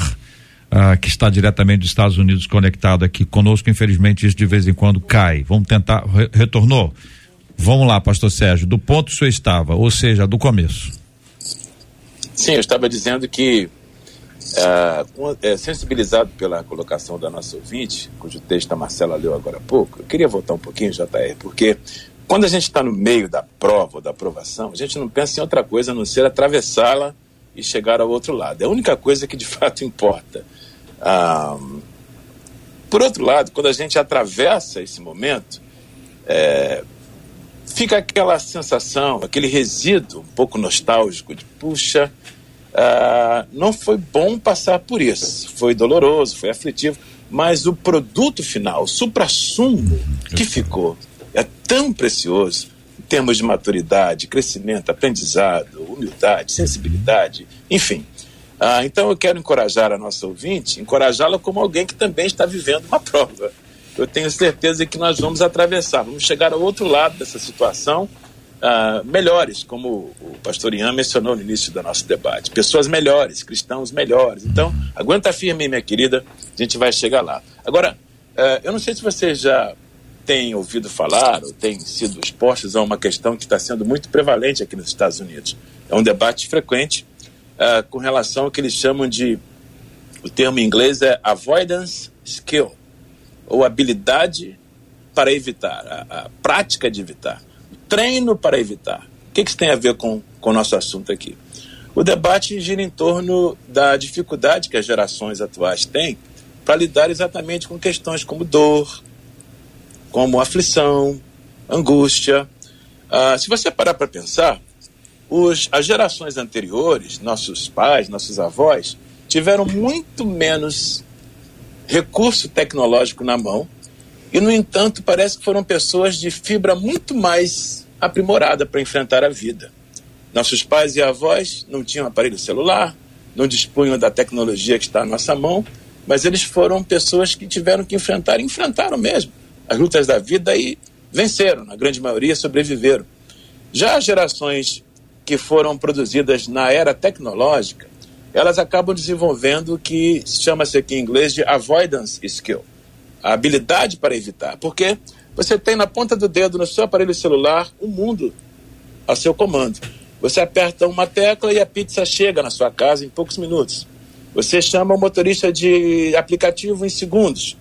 uh, que está diretamente dos Estados Unidos conectado aqui conosco. Infelizmente, isso de vez em quando cai. Vamos tentar. Re retornou? Vamos lá, pastor Sérgio, do ponto que o senhor estava, ou seja, do começo. Sim, eu estava dizendo que, uh, é, sensibilizado pela colocação da nossa ouvinte, cujo texto a Marcela leu agora há pouco, eu queria voltar um pouquinho, JR, porque quando a gente está no meio da prova, da aprovação, a gente não pensa em outra coisa a não ser atravessá-la e chegar ao outro lado. É a única coisa que de fato importa. Ah, por outro lado, quando a gente atravessa esse momento, é, fica aquela sensação, aquele resíduo um pouco nostálgico de, puxa, uh, não foi bom passar por isso. Foi doloroso, foi aflitivo, mas o produto final, o supra-sumo que ficou, é tão precioso em termos de maturidade, crescimento, aprendizado, humildade, sensibilidade, enfim. Ah, então eu quero encorajar a nossa ouvinte, encorajá-la como alguém que também está vivendo uma prova. Eu tenho certeza que nós vamos atravessar, vamos chegar ao outro lado dessa situação ah, melhores, como o pastor Ian mencionou no início do nosso debate. Pessoas melhores, cristãos melhores. Então, aguenta firme, minha querida, a gente vai chegar lá. Agora, ah, eu não sei se você já tem ouvido falar ou tem sido expostos a uma questão que está sendo muito prevalente aqui nos Estados Unidos. É um debate frequente uh, com relação ao que eles chamam de. O termo em inglês é avoidance skill, ou habilidade para evitar, a, a prática de evitar, treino para evitar. O que, que isso tem a ver com, com o nosso assunto aqui? O debate gira em torno da dificuldade que as gerações atuais têm para lidar exatamente com questões como dor, como aflição, angústia. Ah, se você parar para pensar, os, as gerações anteriores, nossos pais, nossos avós, tiveram muito menos recurso tecnológico na mão e, no entanto, parece que foram pessoas de fibra muito mais aprimorada para enfrentar a vida. Nossos pais e avós não tinham aparelho celular, não dispunham da tecnologia que está à nossa mão, mas eles foram pessoas que tiveram que enfrentar, enfrentaram mesmo as lutas da vida e venceram, na grande maioria sobreviveram. Já as gerações que foram produzidas na era tecnológica, elas acabam desenvolvendo o que chama-se aqui em inglês de avoidance skill, a habilidade para evitar. Porque você tem na ponta do dedo no seu aparelho celular o um mundo a seu comando. Você aperta uma tecla e a pizza chega na sua casa em poucos minutos. Você chama o motorista de aplicativo em segundos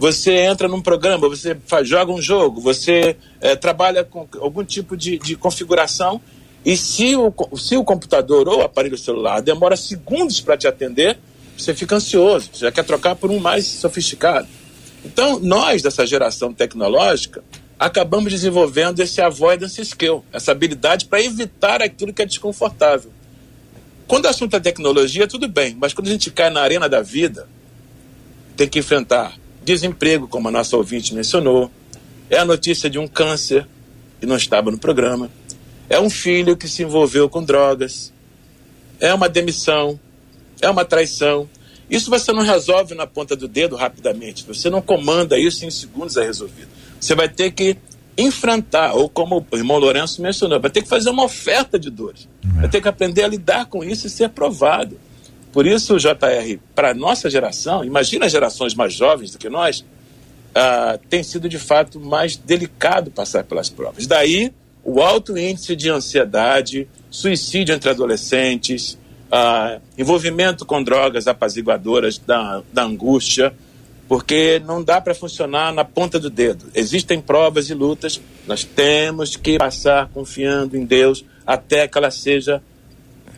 você entra num programa, você faz, joga um jogo, você é, trabalha com algum tipo de, de configuração e se o, se o computador ou o aparelho celular demora segundos para te atender, você fica ansioso, você já quer trocar por um mais sofisticado. Então, nós dessa geração tecnológica acabamos desenvolvendo esse avoidance skill, essa habilidade para evitar aquilo que é desconfortável. Quando o assunto é tecnologia, tudo bem, mas quando a gente cai na arena da vida, tem que enfrentar desemprego, como a nossa ouvinte mencionou, é a notícia de um câncer que não estava no programa, é um filho que se envolveu com drogas, é uma demissão, é uma traição. Isso você não resolve na ponta do dedo rapidamente, você não comanda isso em segundos é resolvido. Você vai ter que enfrentar, ou como o irmão Lourenço mencionou, vai ter que fazer uma oferta de dores, vai ter que aprender a lidar com isso e ser provado. Por isso, JR, para a nossa geração, imagina as gerações mais jovens do que nós, uh, tem sido de fato mais delicado passar pelas provas. Daí o alto índice de ansiedade, suicídio entre adolescentes, uh, envolvimento com drogas apaziguadoras da, da angústia, porque não dá para funcionar na ponta do dedo. Existem provas e lutas, nós temos que passar confiando em Deus até que ela seja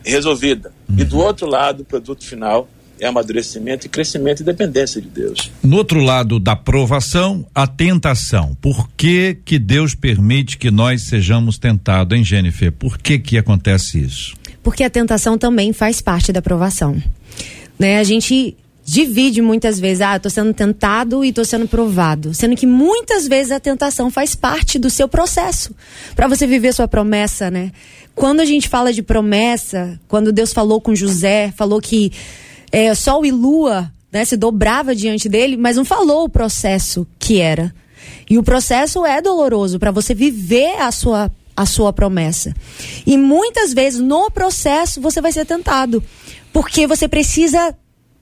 resolvida. E do outro lado, o produto final é amadurecimento e crescimento e dependência de Deus. No outro lado da provação, a tentação. Por que que Deus permite que nós sejamos tentados, hein, Jennifer? Por que que acontece isso? Porque a tentação também faz parte da provação. Né? A gente divide muitas vezes, ah, eu tô sendo tentado e tô sendo provado, sendo que muitas vezes a tentação faz parte do seu processo para você viver sua promessa, né? Quando a gente fala de promessa, quando Deus falou com José, falou que é, Sol e Lua né, se dobrava diante dele, mas não falou o processo que era. E o processo é doloroso para você viver a sua, a sua promessa. E muitas vezes no processo você vai ser tentado, porque você precisa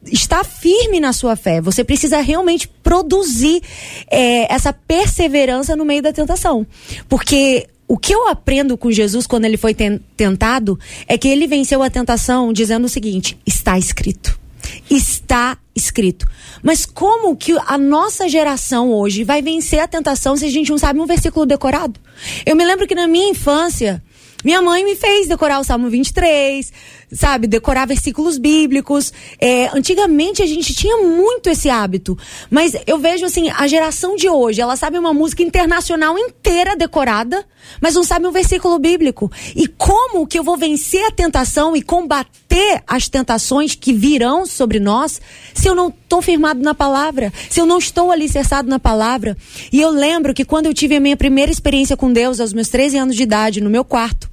estar firme na sua fé. Você precisa realmente produzir é, essa perseverança no meio da tentação. Porque o que eu aprendo com Jesus quando ele foi tentado é que ele venceu a tentação dizendo o seguinte: está escrito. Está escrito. Mas como que a nossa geração hoje vai vencer a tentação se a gente não sabe um versículo decorado? Eu me lembro que na minha infância, minha mãe me fez decorar o Salmo 23, sabe, decorar versículos bíblicos. É, antigamente a gente tinha muito esse hábito. Mas eu vejo assim, a geração de hoje, ela sabe uma música internacional inteira decorada, mas não sabe um versículo bíblico. E como que eu vou vencer a tentação e combater as tentações que virão sobre nós se eu não estou firmado na palavra, se eu não estou alicerçado na palavra? E eu lembro que quando eu tive a minha primeira experiência com Deus, aos meus 13 anos de idade, no meu quarto,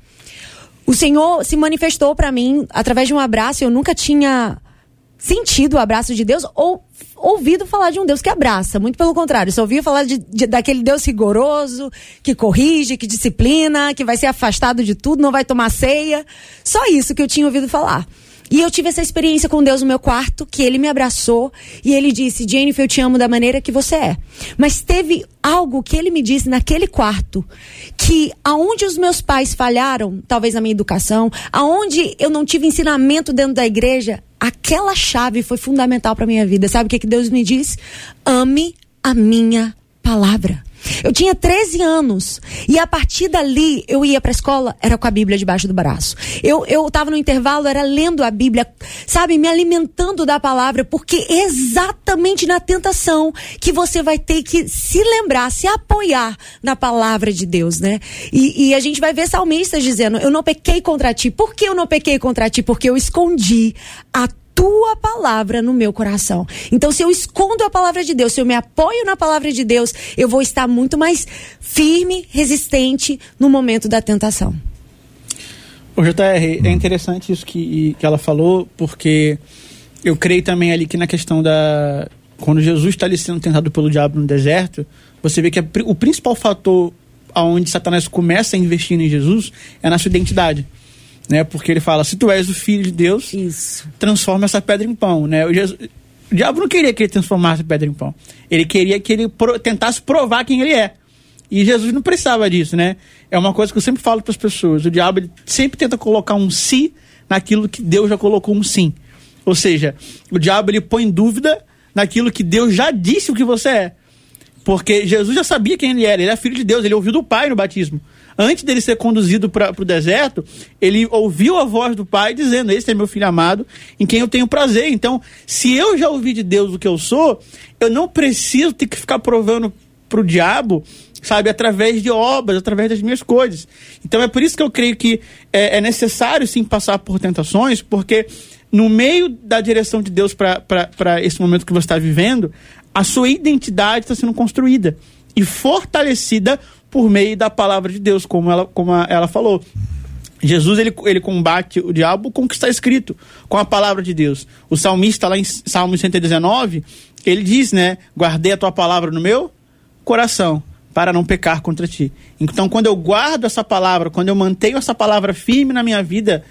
o Senhor se manifestou para mim através de um abraço. Eu nunca tinha sentido o abraço de Deus ou ouvido falar de um Deus que abraça. Muito pelo contrário, só ouvia falar de, de, daquele Deus rigoroso, que corrige, que disciplina, que vai ser afastado de tudo, não vai tomar ceia. Só isso que eu tinha ouvido falar. E eu tive essa experiência com Deus no meu quarto, que ele me abraçou e ele disse: Jennifer, eu te amo da maneira que você é. Mas teve algo que ele me disse naquele quarto, que aonde os meus pais falharam, talvez na minha educação, aonde eu não tive ensinamento dentro da igreja, aquela chave foi fundamental para minha vida. Sabe o que, que Deus me disse? Ame a minha palavra. Eu tinha 13 anos e a partir dali eu ia para a escola, era com a Bíblia debaixo do braço. Eu eu estava no intervalo, era lendo a Bíblia, sabe, me alimentando da palavra, porque exatamente na tentação que você vai ter que se lembrar, se apoiar na palavra de Deus, né? E, e a gente vai ver salmistas dizendo: Eu não pequei contra ti. Por que eu não pequei contra ti? Porque eu escondi a tua palavra no meu coração. Então, se eu escondo a palavra de Deus, se eu me apoio na palavra de Deus, eu vou estar muito mais firme, resistente no momento da tentação. O JR, é interessante isso que, que ela falou, porque eu creio também ali que na questão da. Quando Jesus está ali sendo tentado pelo diabo no deserto, você vê que o principal fator aonde Satanás começa a investir em Jesus é na sua identidade né? Porque ele fala: se tu és o filho de Deus, Isso. transforma essa pedra em pão, né? O, Jesus, o diabo não queria que ele transformasse a pedra em pão. Ele queria que ele pro, tentasse provar quem ele é. E Jesus não precisava disso, né? É uma coisa que eu sempre falo para as pessoas. O diabo ele sempre tenta colocar um si naquilo que Deus já colocou um sim. Ou seja, o diabo ele põe dúvida naquilo que Deus já disse o que você é. Porque Jesus já sabia quem ele era, ele é filho de Deus, ele ouviu do Pai no batismo antes dele ser conduzido para o deserto, ele ouviu a voz do pai dizendo: Esse é meu filho amado, em quem eu tenho prazer. Então, se eu já ouvi de Deus o que eu sou, eu não preciso ter que ficar provando para o diabo sabe, através de obras, através das minhas coisas. Então é por isso que eu creio que é, é necessário sim passar por tentações, porque no meio da direção de Deus para esse momento que você está vivendo, a sua identidade está sendo construída e fortalecida por meio da palavra de Deus, como ela, como ela falou. Jesus ele, ele combate o diabo com o que está escrito, com a palavra de Deus. O salmista, lá em Salmo 119, ele diz, né? Guardei a tua palavra no meu coração, para não pecar contra ti. Então, quando eu guardo essa palavra, quando eu mantenho essa palavra firme na minha vida,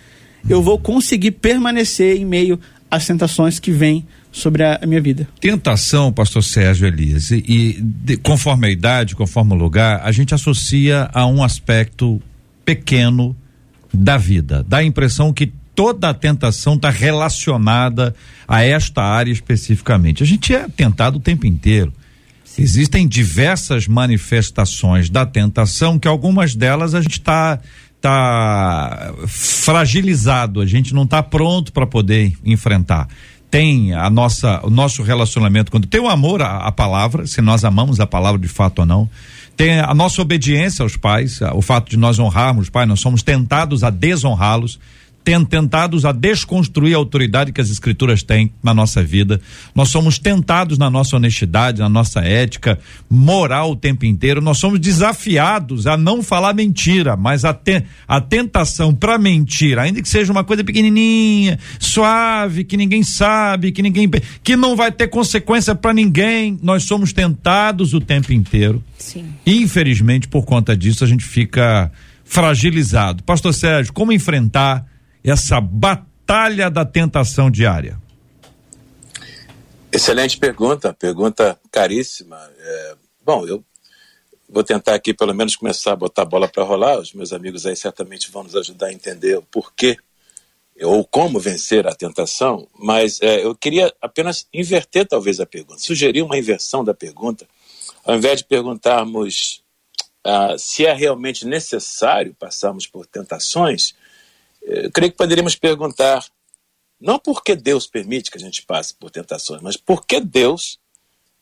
eu vou conseguir permanecer em meio às tentações que vêm sobre a, minha vida. Tentação, pastor Sérgio Elias, e, e de, conforme a idade, conforme o lugar, a gente associa a um aspecto pequeno da vida. Dá a impressão que toda a tentação está relacionada a esta área especificamente. A gente é tentado o tempo inteiro. Existem diversas manifestações da tentação que algumas delas a gente está tá fragilizado, a gente não está pronto para poder enfrentar tem a nossa, o nosso relacionamento, quando tem o amor à, à, palavra, se nós amamos a palavra de fato ou não, tem a nossa obediência aos pais, o fato de nós honrarmos os pais, nós somos tentados a desonrá-los, tentados a desconstruir a autoridade que as escrituras têm na nossa vida. Nós somos tentados na nossa honestidade, na nossa ética moral o tempo inteiro. Nós somos desafiados a não falar mentira, mas a, te, a tentação para mentir, ainda que seja uma coisa pequenininha, suave, que ninguém sabe, que ninguém que não vai ter consequência para ninguém. Nós somos tentados o tempo inteiro. Sim. Infelizmente, por conta disso, a gente fica fragilizado. Pastor Sérgio, como enfrentar essa batalha da tentação diária? Excelente pergunta, pergunta caríssima. É, bom, eu vou tentar aqui pelo menos começar a botar a bola para rolar. Os meus amigos aí certamente vão nos ajudar a entender o porquê ou como vencer a tentação, mas é, eu queria apenas inverter talvez a pergunta, sugerir uma inversão da pergunta, ao invés de perguntarmos ah, se é realmente necessário passarmos por tentações, eu creio que poderíamos perguntar, não porque Deus permite que a gente passe por tentações, mas porque Deus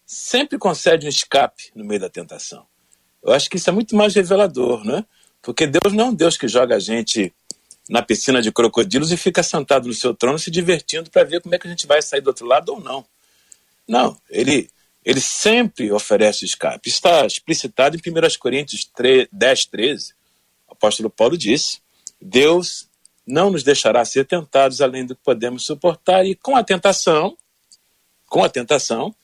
sempre concede um escape no meio da tentação. Eu acho que isso é muito mais revelador, né? Porque Deus não é um Deus que joga a gente na piscina de crocodilos e fica sentado no seu trono se divertindo para ver como é que a gente vai sair do outro lado ou não. Não, ele, ele sempre oferece escape. Está explicitado em 1 Coríntios 3, 10, 13. O apóstolo Paulo disse: Deus não nos deixará ser tentados além do que podemos suportar, e com a tentação, com a tentação,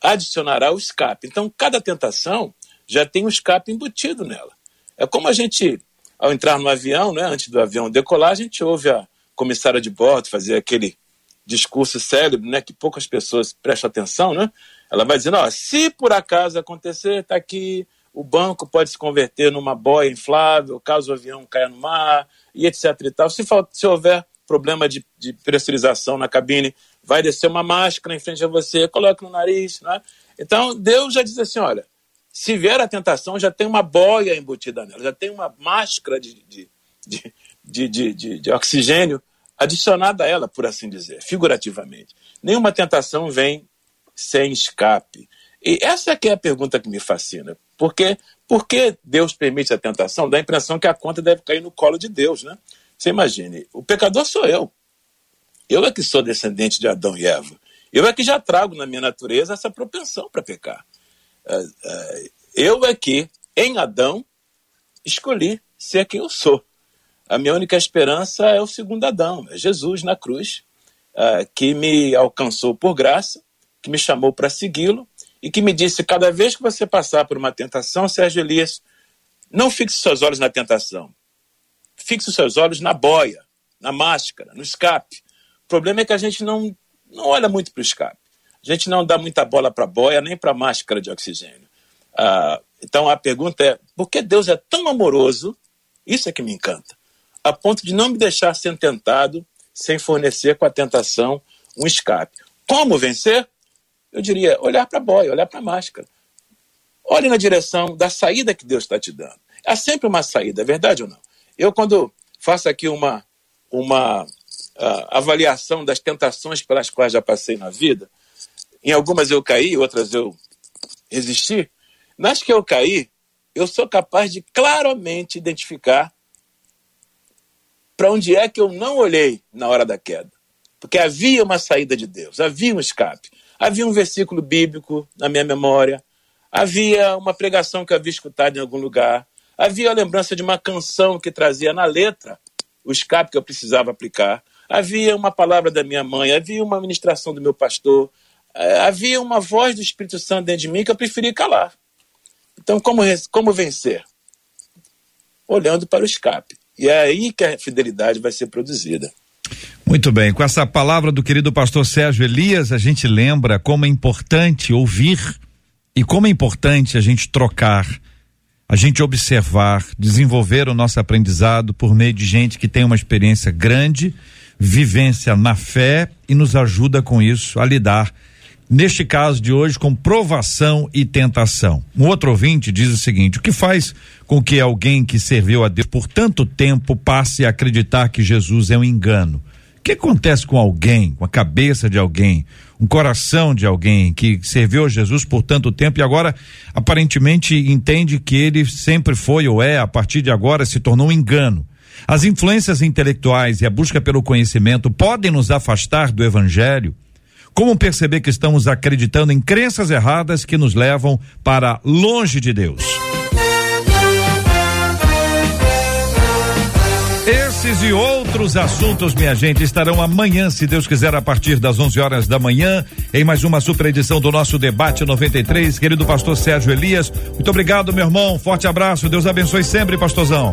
adicionará o escape. Então, cada tentação já tem um escape embutido nela. É como a gente, ao entrar no avião, né, antes do avião decolar, a gente ouve a comissária de bordo fazer aquele discurso célebre, né, que poucas pessoas prestam atenção, né? Ela vai dizendo, ó, se por acaso acontecer, está aqui, o banco pode se converter numa boia inflável, caso o avião caia no mar, e etc e tal. Se, se houver problema de, de pressurização na cabine, vai descer uma máscara em frente a você, coloque no nariz, né? Então, Deus já diz assim, olha, se vier a tentação, já tem uma boia embutida nela, já tem uma máscara de, de, de, de, de, de oxigênio adicionada a ela, por assim dizer, figurativamente. Nenhuma tentação vem sem escape. E essa é é a pergunta que me fascina. Porque, por que Deus permite a tentação? Dá a impressão que a conta deve cair no colo de Deus, né? Você imagine, o pecador sou eu. Eu é que sou descendente de Adão e Eva. Eu é que já trago na minha natureza essa propensão para pecar. É, é, eu é que, em Adão, escolhi ser quem eu sou. A minha única esperança é o segundo Adão, é Jesus na cruz, que me alcançou por graça, que me chamou para segui-lo e que me disse: cada vez que você passar por uma tentação, Sérgio Elias, não fixe seus olhos na tentação, fixe seus olhos na boia, na máscara, no escape. O problema é que a gente não, não olha muito para o escape. A gente não dá muita bola para a boia nem para a máscara de oxigênio. Ah, então a pergunta é: por que Deus é tão amoroso? Isso é que me encanta. A ponto de não me deixar ser tentado sem fornecer com a tentação um escape. Como vencer? Eu diria: olhar para a boia, olhar para a máscara. Olhe na direção da saída que Deus está te dando. Há sempre uma saída, é verdade ou não? Eu, quando faço aqui uma, uma uh, avaliação das tentações pelas quais já passei na vida, em algumas eu caí, outras eu resisti. Nas que eu caí, eu sou capaz de claramente identificar para onde é que eu não olhei na hora da queda. Porque havia uma saída de Deus, havia um escape. Havia um versículo bíblico na minha memória, havia uma pregação que havia escutado em algum lugar, havia a lembrança de uma canção que trazia na letra o escape que eu precisava aplicar, havia uma palavra da minha mãe, havia uma ministração do meu pastor, é, havia uma voz do Espírito Santo dentro de mim que eu preferi calar. Então, como, como vencer? Olhando para o escape. E é aí que a fidelidade vai ser produzida. Muito bem, com essa palavra do querido pastor Sérgio Elias, a gente lembra como é importante ouvir e como é importante a gente trocar, a gente observar, desenvolver o nosso aprendizado por meio de gente que tem uma experiência grande, vivência na fé e nos ajuda com isso a lidar neste caso de hoje, com provação e tentação. Um outro ouvinte diz o seguinte: o que faz com que alguém que serviu a Deus por tanto tempo passe a acreditar que Jesus é um engano? O que acontece com alguém, com a cabeça de alguém, um coração de alguém que serviu a Jesus por tanto tempo e agora aparentemente entende que ele sempre foi ou é, a partir de agora, se tornou um engano? As influências intelectuais e a busca pelo conhecimento podem nos afastar do evangelho? Como perceber que estamos acreditando em crenças erradas que nos levam para longe de Deus? Esses e outros assuntos, minha gente, estarão amanhã, se Deus quiser, a partir das 11 horas da manhã, em mais uma super edição do nosso Debate 93. Querido pastor Sérgio Elias, muito obrigado, meu irmão. Forte abraço. Deus abençoe sempre, pastorzão.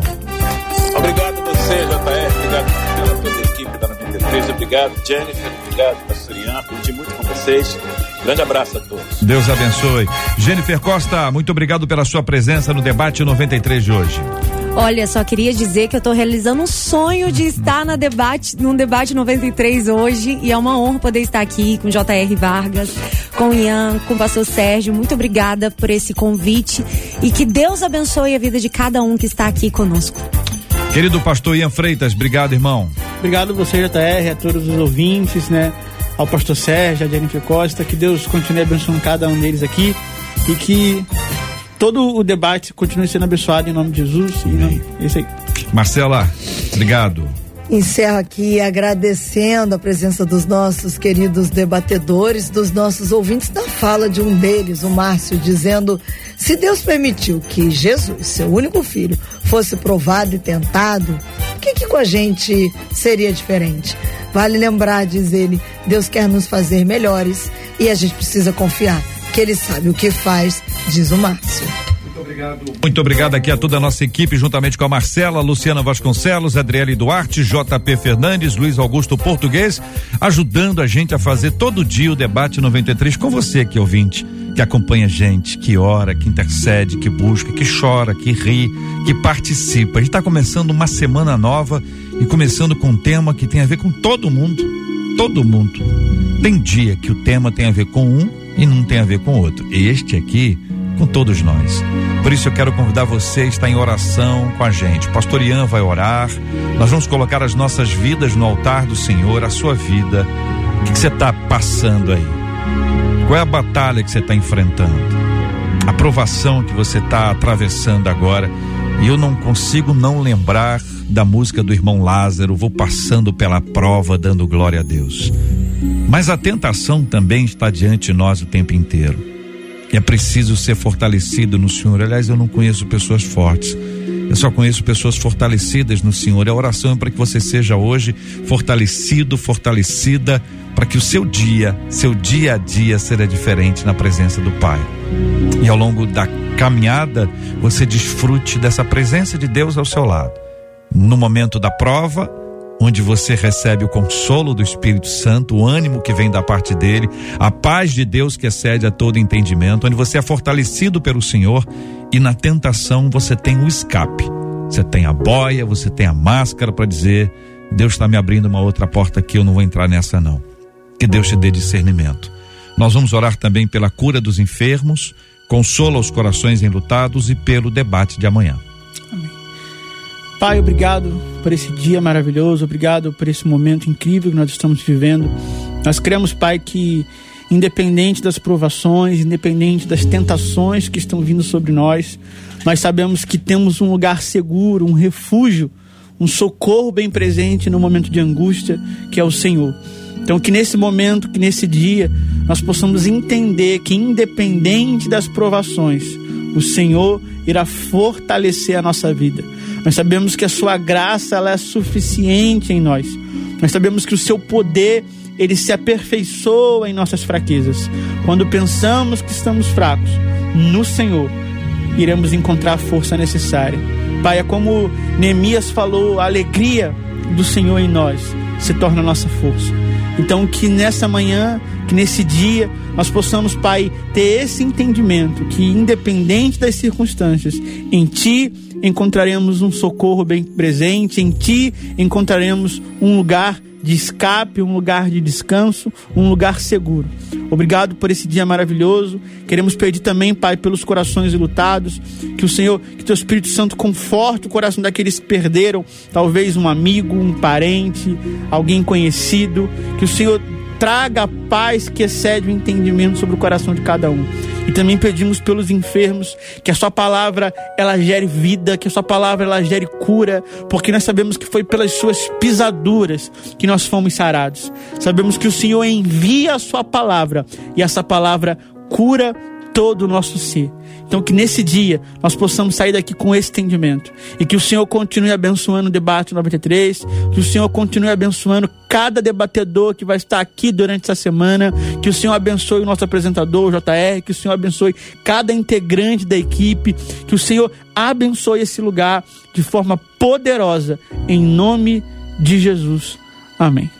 Obrigado você, JR. Obrigado pela toda a equipe da 93. Obrigado, Jennifer. Obrigado, pastor Ian. Aprendi muito com vocês. Grande abraço a todos. Deus abençoe. Jennifer Costa, muito obrigado pela sua presença no debate 93 de hoje. Olha, só queria dizer que eu estou realizando um sonho de estar na debate, num debate 93 hoje e é uma honra poder estar aqui com J.R. Vargas, com Ian, com o pastor Sérgio. Muito obrigada por esse convite e que Deus abençoe a vida de cada um que está aqui conosco. Querido pastor Ian Freitas, obrigado, irmão. Obrigado você, JR, a todos os ouvintes, né? Ao pastor Sérgio, a Jennifer Costa, que Deus continue abençoando cada um deles aqui e que todo o debate continue sendo abençoado em nome de Jesus. E é isso aí. Marcela, obrigado. Encerro aqui agradecendo a presença dos nossos queridos debatedores, dos nossos ouvintes, da fala de um deles, o Márcio, dizendo: se Deus permitiu que Jesus, seu único filho, fosse provado e tentado, o que, que com a gente seria diferente? Vale lembrar, diz ele, Deus quer nos fazer melhores e a gente precisa confiar que ele sabe o que faz, diz o Márcio. Muito obrigado aqui a toda a nossa equipe, juntamente com a Marcela, Luciana Vasconcelos, Adriele Duarte, JP Fernandes, Luiz Augusto Português, ajudando a gente a fazer todo dia o debate 93 com você aqui, ouvinte, que acompanha a gente, que ora, que intercede, que busca, que chora, que ri, que participa. A gente está começando uma semana nova e começando com um tema que tem a ver com todo mundo. Todo mundo. Tem dia que o tema tem a ver com um e não tem a ver com outro. Este aqui com todos nós. Por isso eu quero convidar você a estar em oração com a gente. Pastor Ian vai orar. Nós vamos colocar as nossas vidas no altar do Senhor, a sua vida. O que, que você está passando aí? Qual é a batalha que você está enfrentando? A provação que você está atravessando agora. E eu não consigo não lembrar da música do irmão Lázaro, vou passando pela prova, dando glória a Deus. Mas a tentação também está diante de nós o tempo inteiro. É preciso ser fortalecido no Senhor. Aliás, eu não conheço pessoas fortes. Eu só conheço pessoas fortalecidas no Senhor. A oração é para que você seja hoje fortalecido, fortalecida, para que o seu dia, seu dia a dia seja diferente na presença do Pai. E ao longo da caminhada, você desfrute dessa presença de Deus ao seu lado. No momento da prova, onde você recebe o consolo do Espírito Santo, o ânimo que vem da parte dele, a paz de Deus que excede a todo entendimento, onde você é fortalecido pelo Senhor e na tentação você tem o escape. Você tem a boia, você tem a máscara para dizer: Deus está me abrindo uma outra porta aqui, eu não vou entrar nessa não. Que Deus te dê discernimento. Nós vamos orar também pela cura dos enfermos, consola os corações enlutados e pelo debate de amanhã. Pai, obrigado por esse dia maravilhoso, obrigado por esse momento incrível que nós estamos vivendo. Nós cremos, Pai, que independente das provações, independente das tentações que estão vindo sobre nós, nós sabemos que temos um lugar seguro, um refúgio, um socorro bem presente no momento de angústia, que é o Senhor. Então, que nesse momento, que nesse dia, nós possamos entender que, independente das provações, o Senhor irá fortalecer a nossa vida. Nós sabemos que a sua graça ela é suficiente em nós. Nós sabemos que o seu poder ele se aperfeiçoa em nossas fraquezas. Quando pensamos que estamos fracos, no Senhor iremos encontrar a força necessária. Pai, é como Neemias falou, a alegria do Senhor em nós se torna a nossa força. Então, que nessa manhã, que nesse dia, nós possamos, Pai, ter esse entendimento que, independente das circunstâncias, em Ti encontraremos um socorro bem presente, em Ti encontraremos um lugar de escape, um lugar de descanso, um lugar seguro. Obrigado por esse dia maravilhoso. Queremos pedir também, Pai, pelos corações lutados, que o Senhor, que teu Espírito Santo conforte o coração daqueles que perderam, talvez um amigo, um parente, alguém conhecido, que o Senhor traga a paz que excede o entendimento sobre o coração de cada um. E também pedimos pelos enfermos que a sua palavra ela gere vida, que a sua palavra ela gere cura, porque nós sabemos que foi pelas suas pisaduras que nós fomos sarados. Sabemos que o Senhor envia a sua palavra e essa palavra cura todo o nosso ser. Então, que nesse dia nós possamos sair daqui com esse entendimento. E que o Senhor continue abençoando o debate 93. Que o Senhor continue abençoando cada debatedor que vai estar aqui durante essa semana. Que o Senhor abençoe o nosso apresentador, o JR. Que o Senhor abençoe cada integrante da equipe. Que o Senhor abençoe esse lugar de forma poderosa. Em nome de Jesus. Amém.